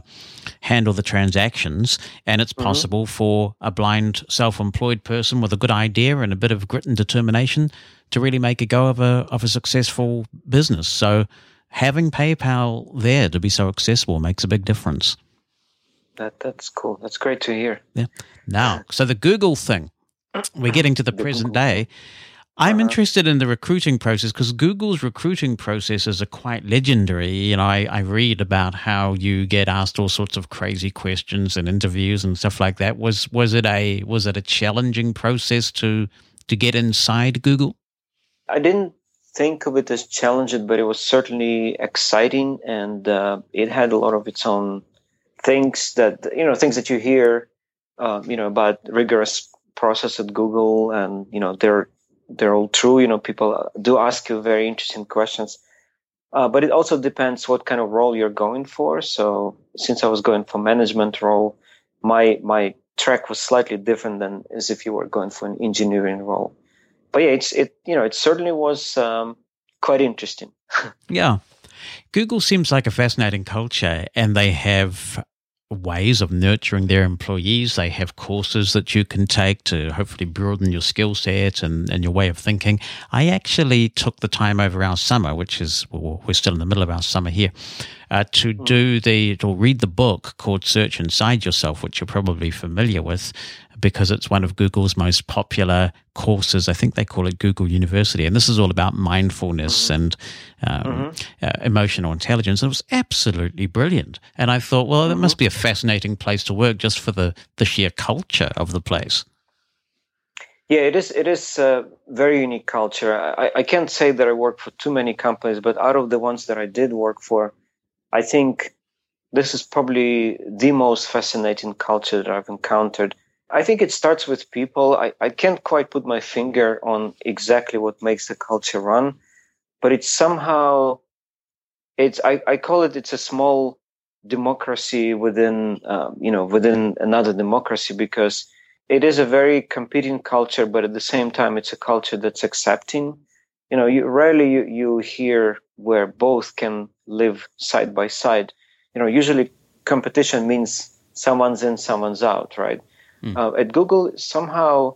handle the transactions, and it's mm-hmm. possible for a blind self employed person with a good idea and a bit of grit and determination to really make a go of a, of a successful business. So, having PayPal there to be so accessible makes a big difference. That that's cool. That's great to hear. Yeah. Now, so the Google thing, we're getting to the, the present Google. day. I'm uh-huh. interested in the recruiting process because Google's recruiting processes are quite legendary. You know, I, I read about how you get asked all sorts of crazy questions and interviews and stuff like that. Was was it a was it a challenging process to to get inside Google? I didn't think of it as challenging, but it was certainly exciting, and uh, it had a lot of its own things that you know things that you hear uh, you know about rigorous process at google and you know they're they're all true. You know people do ask you very interesting questions. Uh, but it also depends what kind of role you're going for. So since i was going for management role my my track was slightly different than as if you were going for an engineering role. But yeah it's it you know it certainly was um, quite interesting. Yeah. Google seems like a fascinating culture, and they have ways of nurturing their employees. They have courses that you can take to hopefully broaden your skill set and, and your way of thinking. I actually took the time over our summer, which is, well, we're still in the middle of our summer here, uh, to hmm. do the, to read the book called Search Inside Yourself, which you're probably familiar with because it's one of Google's most popular courses. I think they call it Google University. And this is all about mindfulness mm-hmm. and um, mm-hmm. uh, emotional intelligence. And it was absolutely brilliant. And I thought, well, mm-hmm. it must be a fascinating place to work just for the, the sheer culture of the place. Yeah, it is. It is a very unique culture. I, I can't say that I work for too many companies, but out of the ones that I did work for, I think this is probably the most fascinating culture that I've encountered. I think it starts with people. I, I can't quite put my finger on exactly what makes the culture run, but it's somehow it's I, I call it it's a small democracy within um, you know within another democracy because it is a very competing culture, but at the same time, it's a culture that's accepting. You know, you rarely you, you hear where both can live side by side. You know, usually competition means someone's in, someone's out, right? Mm. Uh, at Google, somehow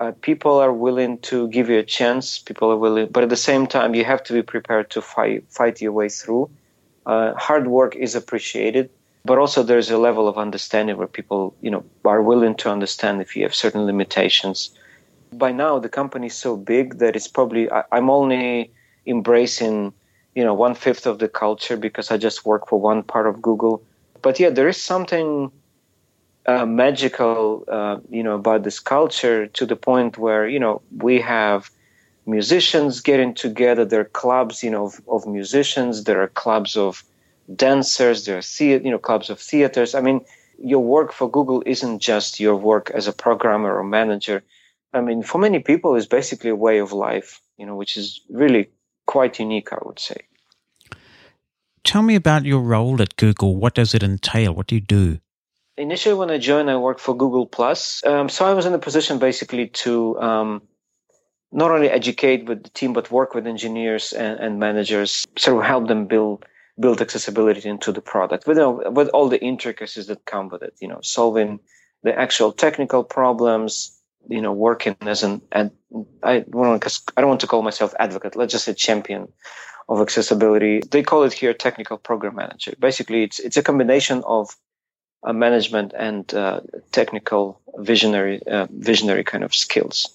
uh, people are willing to give you a chance. People are willing, but at the same time, you have to be prepared to fight fight your way through. Uh, hard work is appreciated, but also there's a level of understanding where people, you know, are willing to understand if you have certain limitations. By now, the company is so big that it's probably I, I'm only embracing, you know, one fifth of the culture because I just work for one part of Google. But yeah, there is something uh, magical, uh, you know, about this culture to the point where you know we have musicians getting together. There are clubs, you know, of, of musicians. There are clubs of dancers. There are you know, clubs of theaters. I mean, your work for Google isn't just your work as a programmer or manager. I mean, for many people, it's basically a way of life, you know, which is really quite unique, I would say. Tell me about your role at Google. What does it entail? What do you do? Initially when I joined, I worked for Google Plus. Um, so I was in a position basically to um, not only educate with the team, but work with engineers and, and, managers, sort of help them build build accessibility into the product with, you know, with all the intricacies that come with it. You know, solving the actual technical problems. You know, working as an and I don't want to call myself advocate. Let's just say champion of accessibility. They call it here technical program manager. Basically, it's it's a combination of uh, management and uh, technical visionary uh, visionary kind of skills.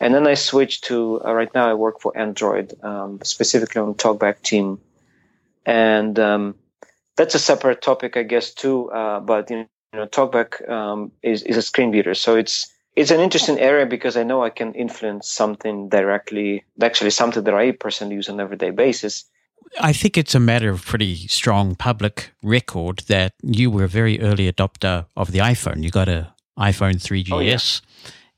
And then I switched to uh, right now I work for Android, um, specifically on TalkBack team, and um, that's a separate topic, I guess, too. Uh, but you know, TalkBack um, is is a screen reader, so it's it's an interesting area because I know I can influence something directly, actually something that I personally use on an everyday basis. I think it's a matter of pretty strong public record that you were a very early adopter of the iPhone. You got a iPhone 3GS. Oh, yeah.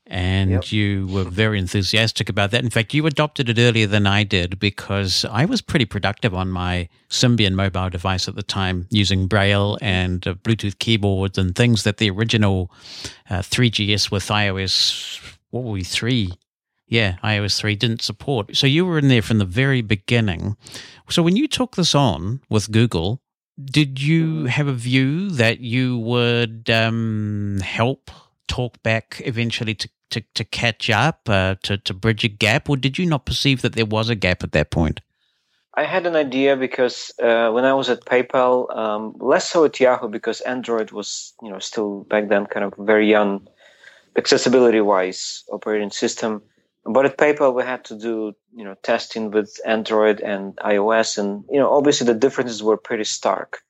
And yep. you were very enthusiastic about that. In fact, you adopted it earlier than I did because I was pretty productive on my Symbian mobile device at the time using Braille and uh, Bluetooth keyboards and things that the original uh, 3GS with iOS, what were we, 3? Yeah, iOS 3 didn't support. So you were in there from the very beginning. So when you took this on with Google, did you have a view that you would um, help TalkBack eventually to, to, to catch up, uh, to, to bridge a gap, or did you not perceive that there was a gap at that point? I had an idea because uh, when I was at PayPal, um, less so at Yahoo because Android was, you know, still back then kind of very young, accessibility-wise operating system. But at PayPal, we had to do, you know, testing with Android and iOS. And, you know, obviously the differences were pretty stark.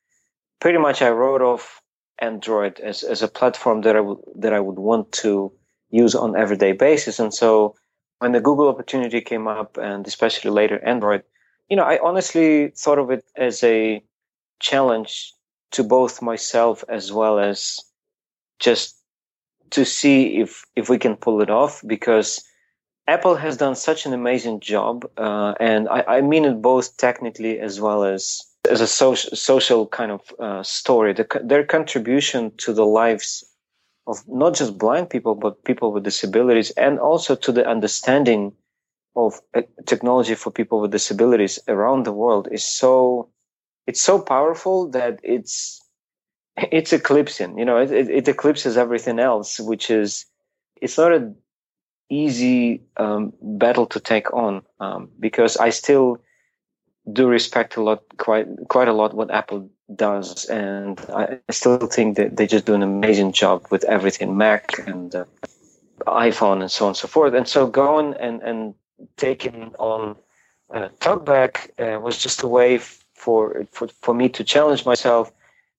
Pretty much I wrote off Android as, as a platform that I would, that I would want to use on everyday basis. And so when the Google opportunity came up and especially later Android, you know, I honestly thought of it as a challenge to both myself as well as just to see if, if we can pull it off because Apple has done such an amazing job, uh, and I, I, mean it both technically as well as as a social social kind of uh, story. The, their contribution to the lives of not just blind people but people with disabilities, and also to the understanding of uh, technology for people with disabilities around the world is so it's so powerful that it's it's eclipsing. You know, it, it, it eclipses everything else, which is it's not a easy um, battle to take on um, because I still do respect a lot, quite quite a lot, what Apple does, and I still think that they just do an amazing job with everything, Mac and uh, iPhone and so on and so forth. And so going and and taking on uh, TalkBack uh, was just a way for, for for me to challenge myself.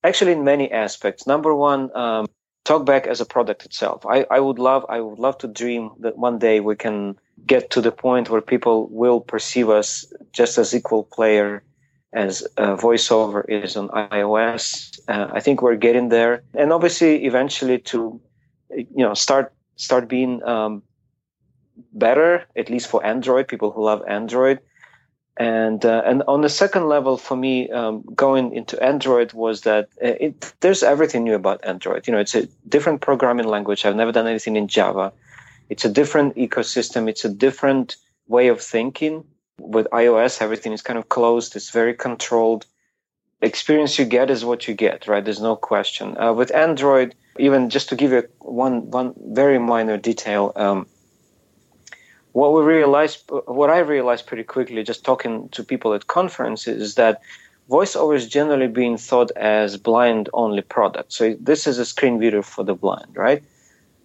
Actually, in many aspects. Number one, um, TalkBack as a product itself. I, I would love I would love to dream that one day we can get to the point where people will perceive us just as equal player as uh, voiceover is on iOS. Uh, I think we're getting there, and obviously eventually to you know start start being um, better at least for Android people who love Android. And uh, and on the second level, for me, um, going into Android was that uh, it, there's everything new about Android. You know, it's a different programming language. I've never done anything in Java. It's a different ecosystem. It's a different way of thinking. With iOS, everything is kind of closed. It's very controlled. Experience you get is what you get, right? There's no question. Uh, with Android, even just to give you one one very minor detail. Um, what we realized, what I realized pretty quickly, just talking to people at conferences, is that voiceover is generally being thought as blind-only product. So this is a screen reader for the blind, right?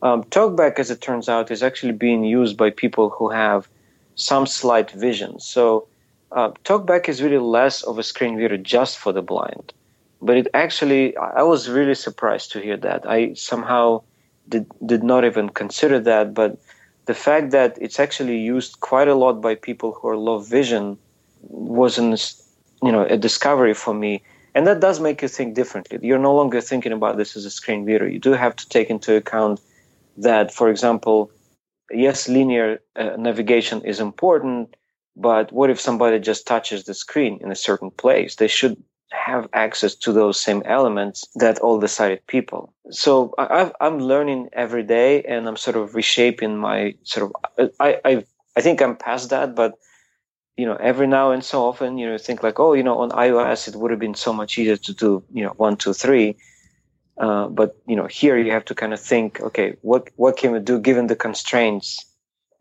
Um, TalkBack, as it turns out, is actually being used by people who have some slight vision. So uh, TalkBack is really less of a screen reader just for the blind. But it actually, I was really surprised to hear that. I somehow did, did not even consider that, but the fact that it's actually used quite a lot by people who are low vision wasn't you know a discovery for me. And that does make you think differently. You're no longer thinking about this as a screen reader. You do have to take into account that for example yes linear uh, navigation is important but what if somebody just touches the screen in a certain place? They should have access to those same elements that all the sighted people. So i am learning every day, and I'm sort of reshaping my sort of. I, I I think I'm past that, but you know, every now and so often, you know, think like, oh, you know, on iOS it would have been so much easier to do, you know, one, two, three. Uh, but you know, here you have to kind of think, okay, what what can we do given the constraints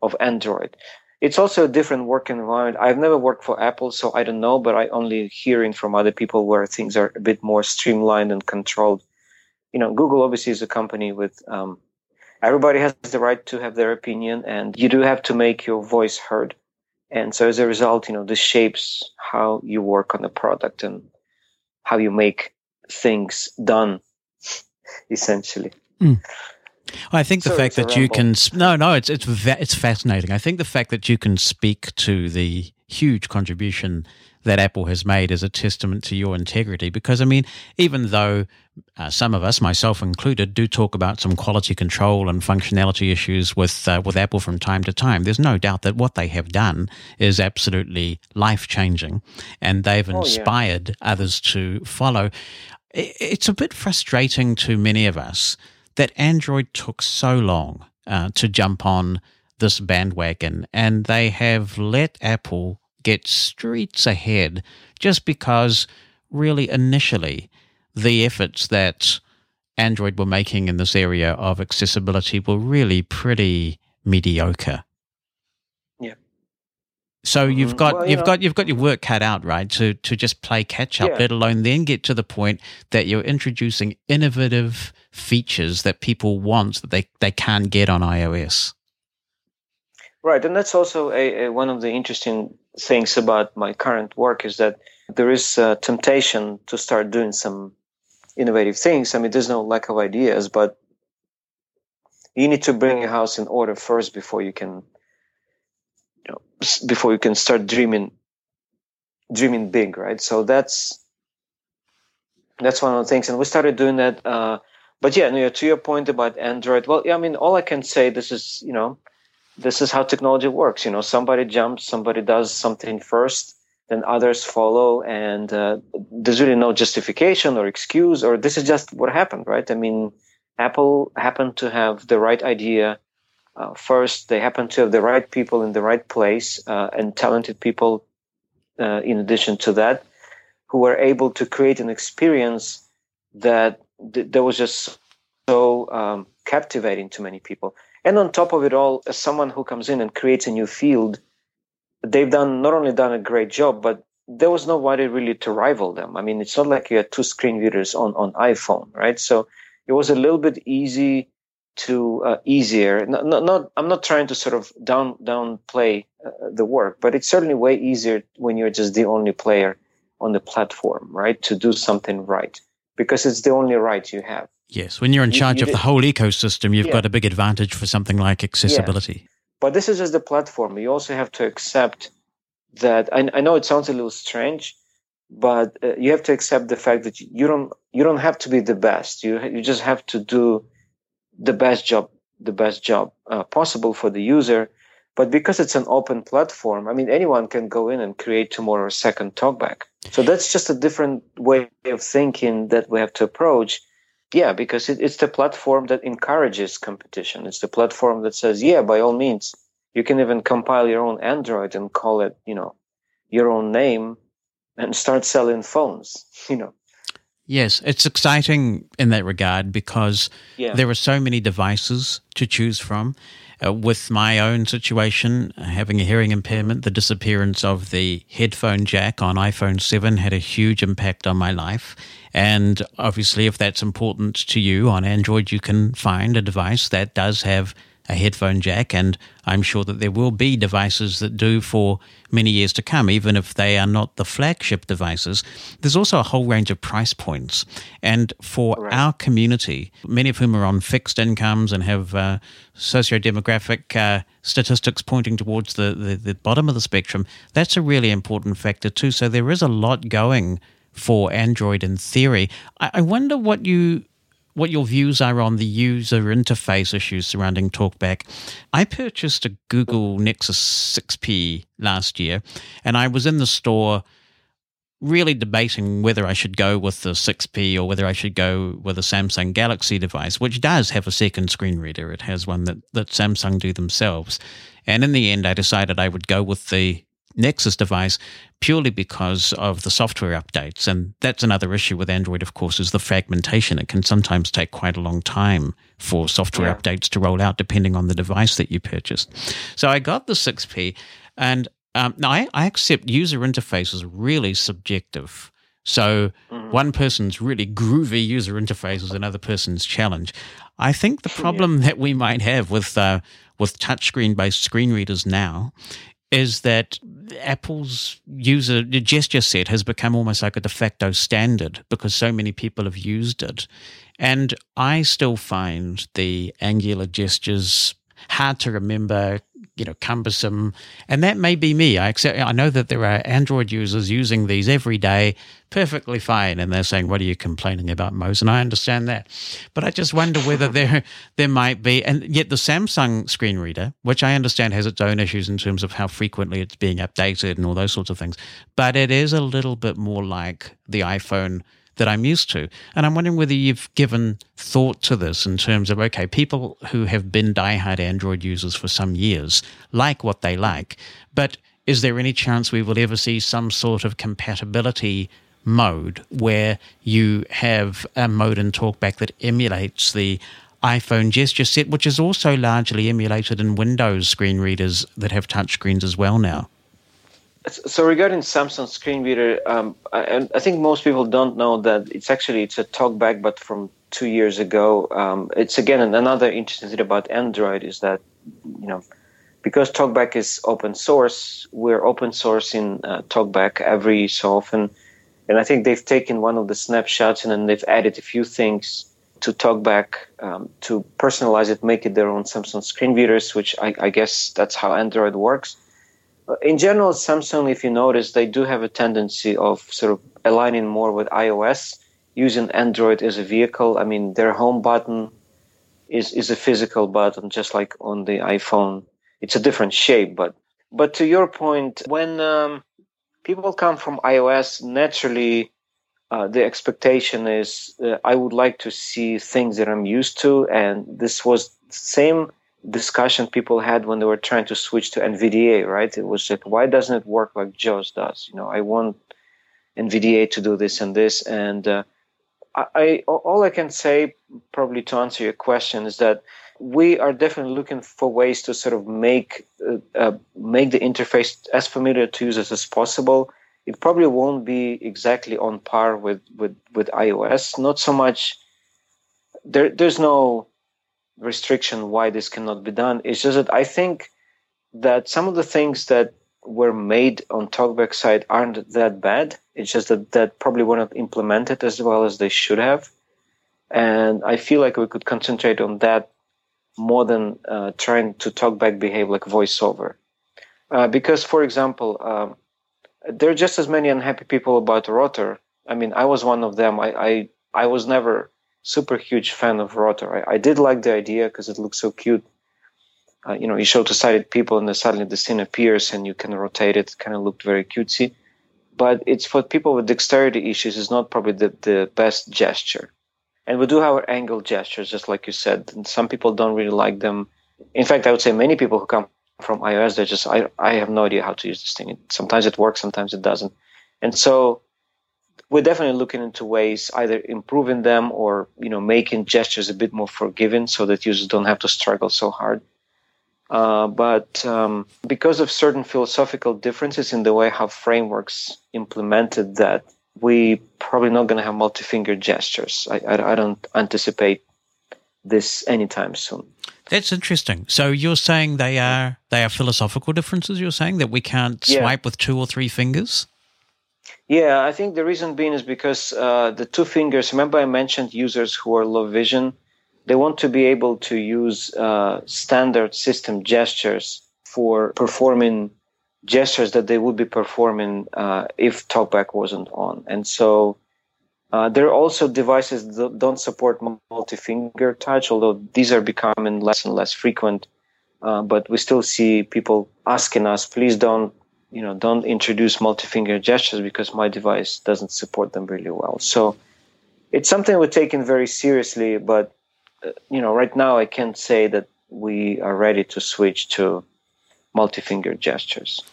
of Android? It's also a different work environment. I've never worked for Apple, so I don't know, but I only hearing from other people where things are a bit more streamlined and controlled. You know, Google obviously is a company with um, everybody has the right to have their opinion, and you do have to make your voice heard. And so as a result, you know, this shapes how you work on the product and how you make things done, essentially. Mm. I think the Sorry, fact that you can no no it's it's it's fascinating. I think the fact that you can speak to the huge contribution that Apple has made is a testament to your integrity. Because I mean, even though uh, some of us, myself included, do talk about some quality control and functionality issues with uh, with Apple from time to time, there's no doubt that what they have done is absolutely life changing, and they've inspired oh, yeah. others to follow. It's a bit frustrating to many of us that Android took so long uh, to jump on this bandwagon, and they have let Apple get streets ahead just because, really, initially, the efforts that Android were making in this area of accessibility were really pretty mediocre. So you've mm-hmm. got well, you you've know. got you've got your work cut out, right? To to just play catch up, yeah. let alone then get to the point that you're introducing innovative features that people want that they, they can't get on iOS. Right, and that's also a, a, one of the interesting things about my current work is that there is a temptation to start doing some innovative things. I mean, there's no lack of ideas, but you need to bring your house in order first before you can, you know, before you can start dreaming, dreaming big, right? So that's that's one of the things, and we started doing that. Uh, but yeah, to your point about Android, well, yeah, I mean, all I can say, this is, you know, this is how technology works. You know, somebody jumps, somebody does something first, then others follow, and uh, there's really no justification or excuse, or this is just what happened, right? I mean, Apple happened to have the right idea uh, first. They happen to have the right people in the right place uh, and talented people, uh, in addition to that, who were able to create an experience that th- that was just so um, captivating to many people. And on top of it all, as someone who comes in and creates a new field, they've done not only done a great job, but there was nobody really to rival them. I mean, it's not like you had two screen readers on on iPhone, right? So it was a little bit easy to uh, easier. Not, not, not, I'm not trying to sort of down downplay uh, the work, but it's certainly way easier when you're just the only player on the platform, right? To do something right because it's the only right you have. Yes, when you're in charge you, you of the whole ecosystem, you've yeah. got a big advantage for something like accessibility. But this is just the platform. You also have to accept that. I, I know it sounds a little strange, but uh, you have to accept the fact that you don't you don't have to be the best. You you just have to do the best job the best job uh, possible for the user. But because it's an open platform, I mean, anyone can go in and create tomorrow a second talkback. So that's just a different way of thinking that we have to approach. Yeah, because it, it's the platform that encourages competition. It's the platform that says, yeah, by all means, you can even compile your own Android and call it, you know, your own name and start selling phones, you know. Yes, it's exciting in that regard because yeah. there are so many devices to choose from. Uh, with my own situation, having a hearing impairment, the disappearance of the headphone jack on iPhone 7 had a huge impact on my life. And obviously, if that's important to you on Android, you can find a device that does have a headphone jack, and I'm sure that there will be devices that do for many years to come, even if they are not the flagship devices. There's also a whole range of price points. And for right. our community, many of whom are on fixed incomes and have uh, socio-demographic uh, statistics pointing towards the, the, the bottom of the spectrum, that's a really important factor too. So there is a lot going for Android in theory. I, I wonder what you what your views are on the user interface issues surrounding TalkBack. I purchased a Google Nexus 6P last year, and I was in the store really debating whether I should go with the 6P or whether I should go with a Samsung Galaxy device, which does have a second screen reader. It has one that, that Samsung do themselves. And in the end, I decided I would go with the Nexus device purely because of the software updates. And that's another issue with Android, of course, is the fragmentation. It can sometimes take quite a long time for software yeah. updates to roll out depending on the device that you purchased. So I got the 6P and um, now I, I accept user interface is really subjective. So mm-hmm. one person's really groovy user interface is another person's challenge. I think the problem yeah. that we might have with uh, with touchscreen based screen readers now is that Apple's user gesture set has become almost like a de facto standard because so many people have used it. And I still find the angular gestures hard to remember, you know, cumbersome. And that may be me. I accept, I know that there are Android users using these every day perfectly fine. And they're saying, what are you complaining about, Mose? And I understand that. But I just wonder whether there, there might be, and yet the Samsung screen reader, which I understand has its own issues in terms of how frequently it's being updated and all those sorts of things, but it is a little bit more like the iPhone that I'm used to. And I'm wondering whether you've given thought to this in terms of, okay, people who have been diehard Android users for some years like what they like, but is there any chance we will ever see some sort of compatibility mode where you have a mode in TalkBack that emulates the iPhone gesture set, which is also largely emulated in Windows screen readers that have touchscreens as well now? So regarding Samsung screen reader, um, I, I, think most people don't know that it's actually it's a talkback, but from two years ago. Um, it's again another interesting thing about Android is that you know because talkback is open source, we're open sourcing uh, talkback every so often, and I think they've taken one of the snapshots and then they've added a few things to talkback um, to personalize it, make it their own Samsung screen readers, which I, I guess that's how Android works in general, Samsung, if you notice, they do have a tendency of sort of aligning more with iOS, using Android as a vehicle. I mean, their home button is is a physical button, just like on the iPhone. It's a different shape, but but to your point, when um, people come from iOS, naturally. Uh, the expectation is uh, I would like to see things that I'm used to, and this was same discussion people had when they were trying to switch to NVDA, right? It was like, why doesn't it work like JAWS does? You know, I want NVDA to do this and this. And uh, I, I, all I can say, probably to answer your question, is that we are definitely looking for ways to sort of make uh, uh, make the interface as familiar to users as possible. It probably won't be exactly on par with with with iOS. Not so much. There, there's no restriction why this cannot be done. It's just that I think that some of the things that were made on Talkback side aren't that bad. It's just that that probably were not implemented as well as they should have. And I feel like we could concentrate on that more than uh, trying to Talkback behave like voiceover. Uh, because, for example, um, there are just as many unhappy people about Rotor. I mean, I was one of them. I, I, I was never super huge fan of Rotor. I, I did like the idea because it looks so cute. uh, you know, you show to sighted people and then suddenly the scene appears and you can rotate it, kind of looked very cutesy. But it's for people with dexterity issues, it's not probably the, the best gesture. And we do have our angle gestures, just like you said. And some people don't really like them. In fact, I would say many people who come from iOS, they're just, I, I have no idea how to use this thing. Sometimes it works, sometimes it doesn't. And so we're definitely looking into ways either improving them or, you know, making gestures a bit more forgiving so that users don't have to struggle so hard. Uh, but um, because of certain philosophical differences in the way how frameworks implemented that, we probably not going to have multi-finger gestures. I, I, I, don't anticipate this anytime soon. That's interesting. So you're saying they are they are philosophical differences. You're saying that we can't yeah. swipe with two or three fingers. Yeah, I think the reason being is because uh, the two fingers. Remember, I mentioned users who are low vision they want to be able to use uh, standard system gestures for performing gestures that they would be performing uh, if TalkBack wasn't on. And so uh, there are also devices that don't support multi-finger touch, although these are becoming less and less frequent. Uh, but we still see people asking us, please don't, you know, don't introduce multi-finger gestures because my device doesn't support them really well. So it's something we're taking very seriously, but uh, you know, right now I can't say that we are ready to switch to multi-finger gestures.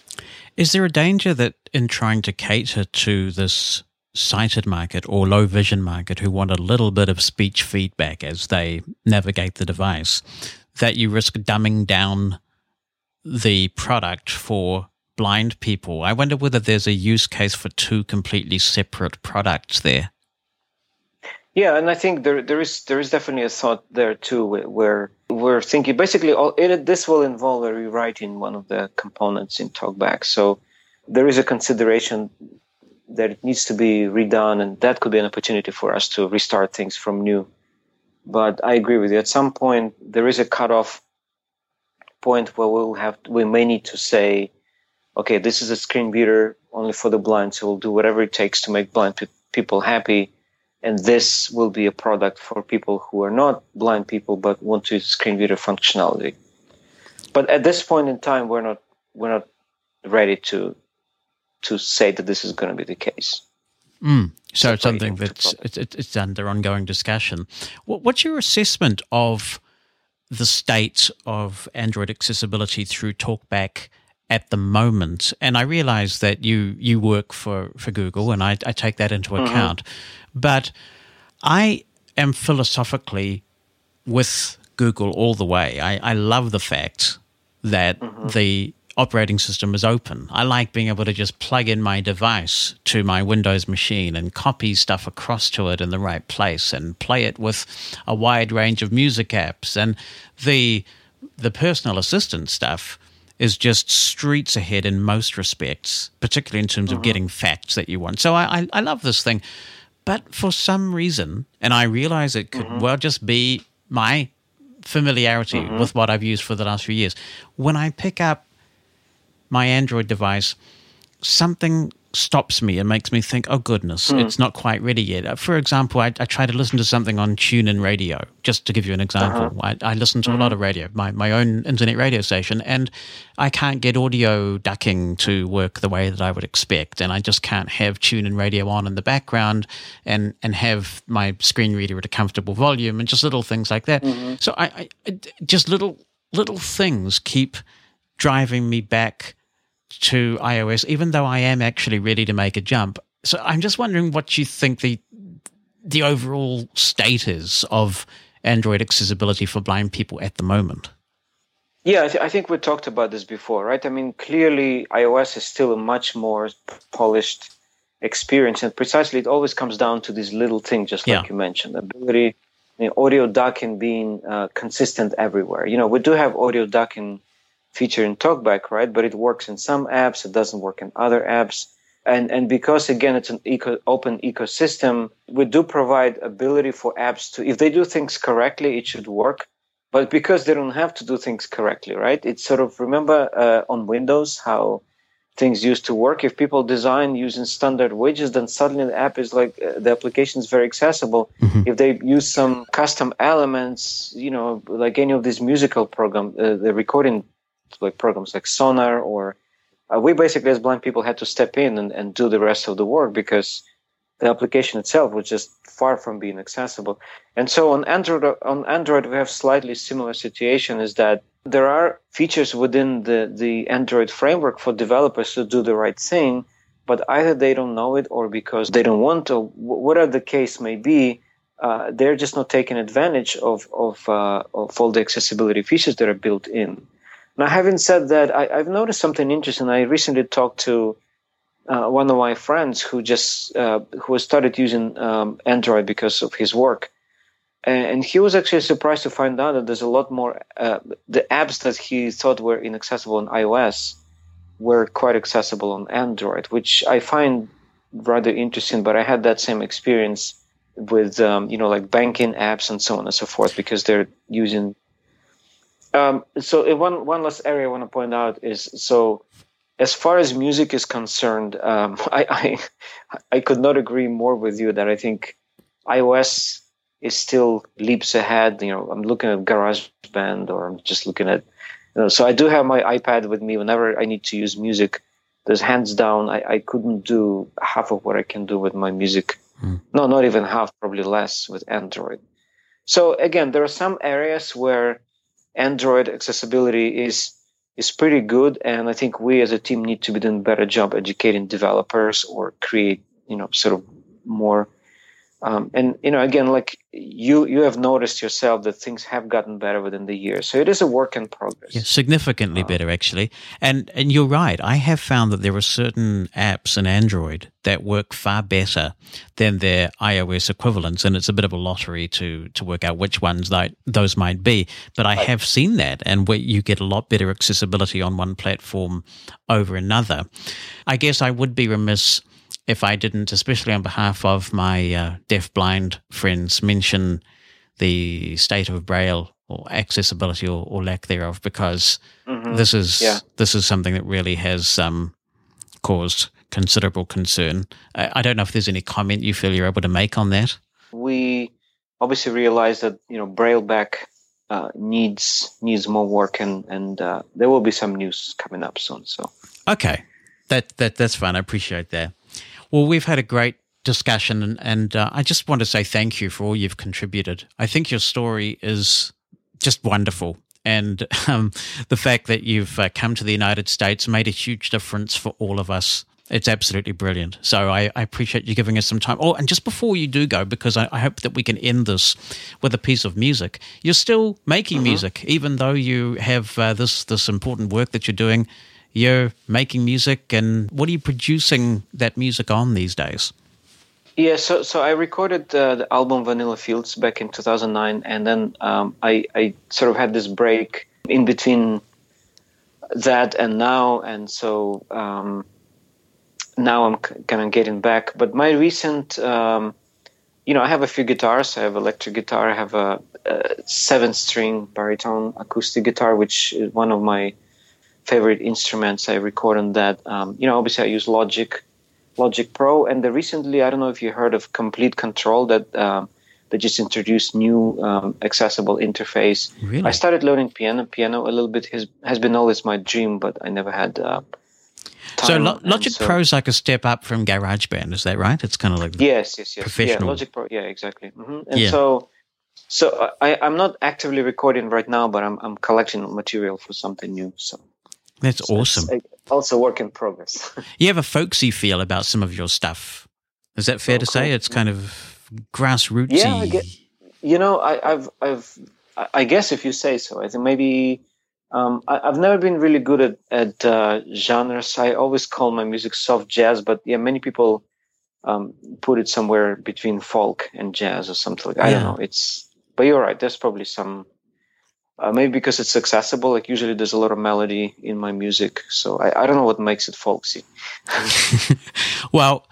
Is there a danger that in trying to cater to this sighted market or low vision market who want a little bit of speech feedback as they navigate the device, that you risk dumbing down the product for blind people? I wonder whether there's a use case for two completely separate products there. Yeah, and I think there there is there is definitely a thought there too, where we're thinking basically all it, this will involve a rewriting one of the components in TalkBack. So there is a consideration that it needs to be redone, and that could be an opportunity for us to restart things from new. But I agree with you. At some point, there is a cutoff point where we'll have we may need to say, okay, this is a screen reader only for the blind, so we'll do whatever it takes to make blind pe- people happy and this will be a product for people who are not blind people but want to use screen reader functionality. But at this point in time, we're not we're not ready to to say that this is going to be the case. Mm. So it's something that's it's, it's under ongoing discussion. What's your assessment of the state of Android accessibility through TalkBack at the moment? And I realize that you you work for, for Google, and I, I take that into mm-hmm. account. But I am philosophically with Google all the way. I, I love the fact that mm-hmm. the operating system is open. I like being able to just plug in my device to my Windows machine and copy stuff across to it in the right place and play it with a wide range of music apps. And the the personal assistant stuff is just streets ahead in most respects, particularly in terms mm-hmm. of getting facts that you want. So I, I, I love this thing. But for some reason, and I realize it could mm-hmm. well just be my familiarity mm-hmm. with what I've used for the last few years. When I pick up my Android device, something stops me and makes me think, oh goodness, mm. it's not quite ready yet. Uh, for example, I, I, try to listen to something on TuneIn Radio, just to give you an example. Uh-huh. I, I, listen to mm-hmm. a lot of radio, my, my own internet radio station, and I can't get audio ducking to work the way that I would expect. And I just can't have TuneIn Radio on in the background and, and have my screen reader at a comfortable volume and just little things like that. Mm-hmm. So I, I just little little things keep driving me back to iOS, even though I am actually ready to make a jump. So I'm just wondering what you think the the overall status of Android accessibility for blind people at the moment. Yeah, I, th- I think we talked about this before, right? I mean, clearly iOS is still a much more polished experience, and precisely it always comes down to these little things, just like yeah. you mentioned, ability, you know, audio ducking being uh, consistent everywhere. You know, we do have audio ducking feature in TalkBack, right? But it works in some apps, it doesn't work in other apps. And, and because again, it's an eco, open ecosystem, we do provide ability for apps to, if they do things correctly, it should work. But because they don't have to do things correctly, right? It's sort of, remember uh, on Windows how things used to work. If people design using standard widgets, then suddenly the app is like uh, the application is very accessible. Mm-hmm. If they use some custom elements, you know, like any of these musical program, uh, the recording like programs like Sonar or uh, we basically as blind people had to step in and, and do the rest of the work because the application itself was just far from being accessible. And so on Android, on Android, we have slightly similar situation is that there are features within the, the Android framework for developers to do the right thing, but either they don't know it or because they don't want to, whatever the case may be, uh, they're just not taking advantage of, of, uh, of all the accessibility features that are built in. Now, having said that, I, have noticed something interesting. I recently talked to uh, one of my friends who just uh, who started using um, Android because of his work, and he was actually surprised to find out that there's a lot more uh, the apps that he thought were inaccessible on iOS were quite accessible on Android, which I find rather interesting. But I had that same experience with um, you know like banking apps and so on and so forth because they're using. Um, so one one last area I want to point out is so as far as music is concerned, um, I, I, I could not agree more with you that I think iOS is still leaps ahead. You know, I'm looking at GarageBand or I'm just looking at, you know, so I do have my iPad with me whenever I need to use music. There's hands down, I, I couldn't do half of what I can do with my music. Mm. No, not even half, probably less with Android. So again, there are some areas where Android accessibility is is pretty good. And I think we as a team need to be doing a better job educating developers or create, you know, sort of more um, and you know, again, like you you have noticed yourself that things have gotten better within the year, So it is a work in progress. Yeah, significantly um, better actually. And and you're right. I have found that there are certain apps in Android that work far better than their iOS equivalents, and it's a bit of a lottery to to work out which ones that those might be. But I have seen that, and where you get a lot better accessibility on one platform over another. I guess I would be remiss if I didn't, especially on behalf of my uh, deaf blind friends, mention the state of Braille or accessibility or, or lack thereof, because mm-hmm. this is yeah. this is something that really has um, caused considerable concern. I, I, don't know if there's any comment you feel you're able to make on that. We obviously realize that you know BrailleBack uh, needs needs more work, and and uh, there will be some news coming up soon. So okay, that that that's fine. I appreciate that. Well, we've had a great discussion, and, and uh, I just want to say thank you for all you've contributed. I think your story is just wonderful. And um, the fact that you've uh, come to the United States made a huge difference for all of us. It's absolutely brilliant. So I, I appreciate you giving us some time. Oh, and just before you do go, because I, I hope that we can end this with a piece of music. You're still making mm-hmm. music, even though you have uh, this this important work that you're doing you're making music and what are you producing that music on these days? Yeah, so so I recorded uh, the album Vanilla Fields back in 2009, and then um, I I sort of had this break in between that and now, and so um, now I'm kind of getting back. But my recent, um, you know, I have a few guitars. I have electric guitar. I have a, a seven-string baritone acoustic guitar, which is one of my favorite instruments I record on that. Um, you know, obviously I use Logic, Logic Pro, and the recently I don't know if you heard of Komplete Kontrol that um, that just introduced new um, accessible interface. Really? I started learning piano. Piano a little bit has has been always my dream, but I never had. Uh, so Lo- Logic so, Pro is like a step up from GarageBand, is that right? It's kind of like yes, yes, yes, professional. Yeah, Logic Pro, yeah, exactly. Mm-hmm. And yeah. so, so I, I'm not actively recording right now, but I'm I'm collecting material for something new. So that's so awesome. also work in progress. you have a folksy feel about some of your stuff. Is that fair oh, to cool. say? It's kind of grassrootsy. Yeah, get, you know, I, have I've, I guess if you say so, I think maybe. Um, I, have never been really good at at uh, genres. I always call my music soft jazz, but yeah, many people um, put it somewhere between folk and jazz or something like. I don't know. It's, but you're right. There's probably some uh, maybe because it's accessible. Like usually, there's a lot of melody in my music, so I, I don't know what makes it folksy. well,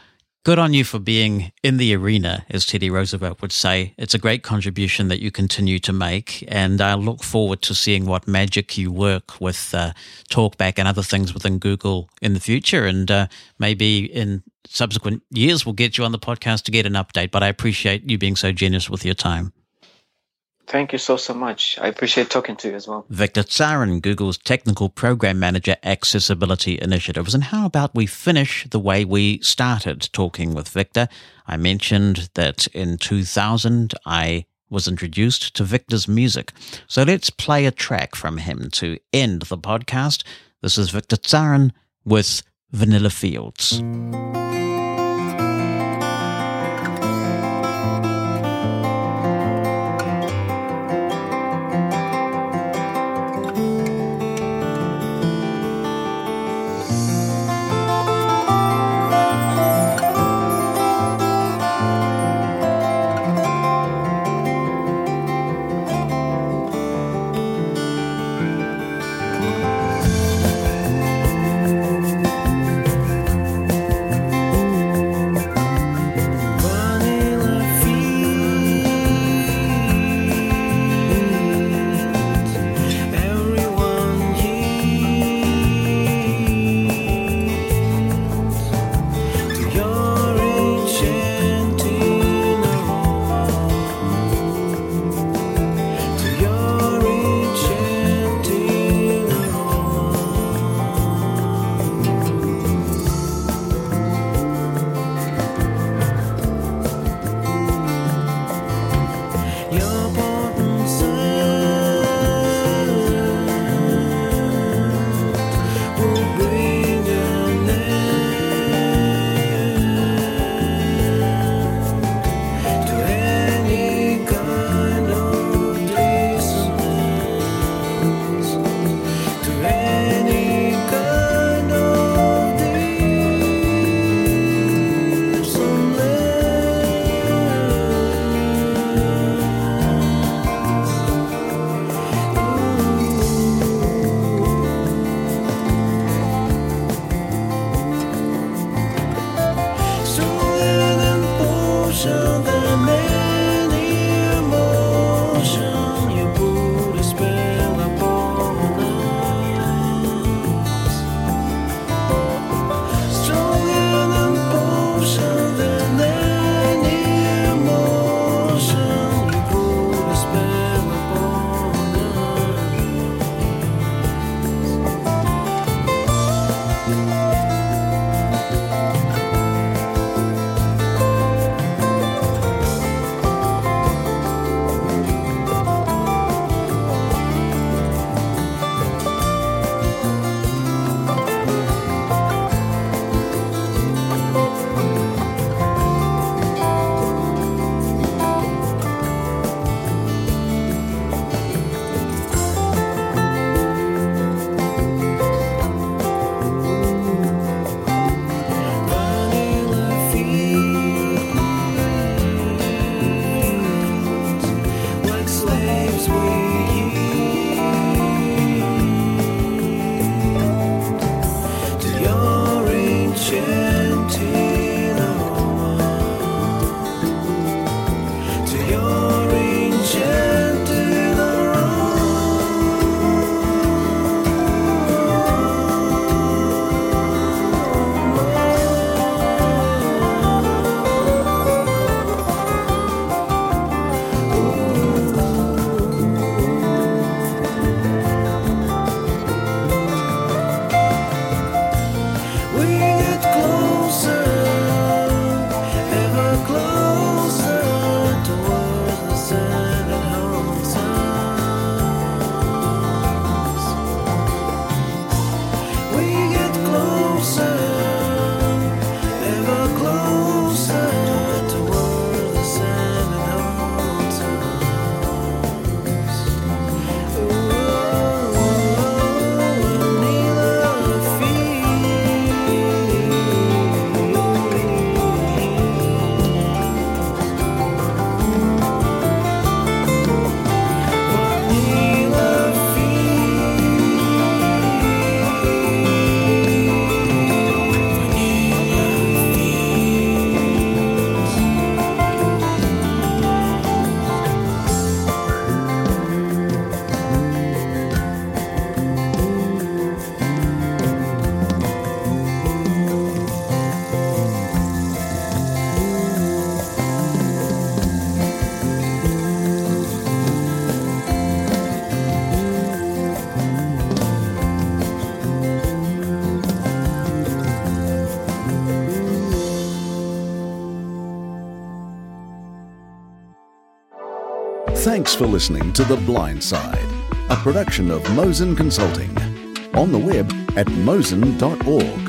good on you for being in the arena, as Teddy Roosevelt would say. It's a great contribution that you continue to make, and I look forward to seeing what magic you work with uh, Talkback and other things within Google in the future, and uh, maybe in subsequent years we'll get you on the podcast to get an update. But I appreciate you being so generous with your time. Thank you so, so much. I appreciate talking to you as well. Victor Tsaran, Google's Technical Program Manager, Accessibility Initiatives. And how about we finish the way we started talking with Victor? I mentioned that in 2000, I was introduced to Victor's music. So let's play a track from him to end the podcast. This is Victor Tsaran with Vanilla Fields. Thanks for listening to The Blind Side, a production of Mosen Consulting. On the web at mosen.org.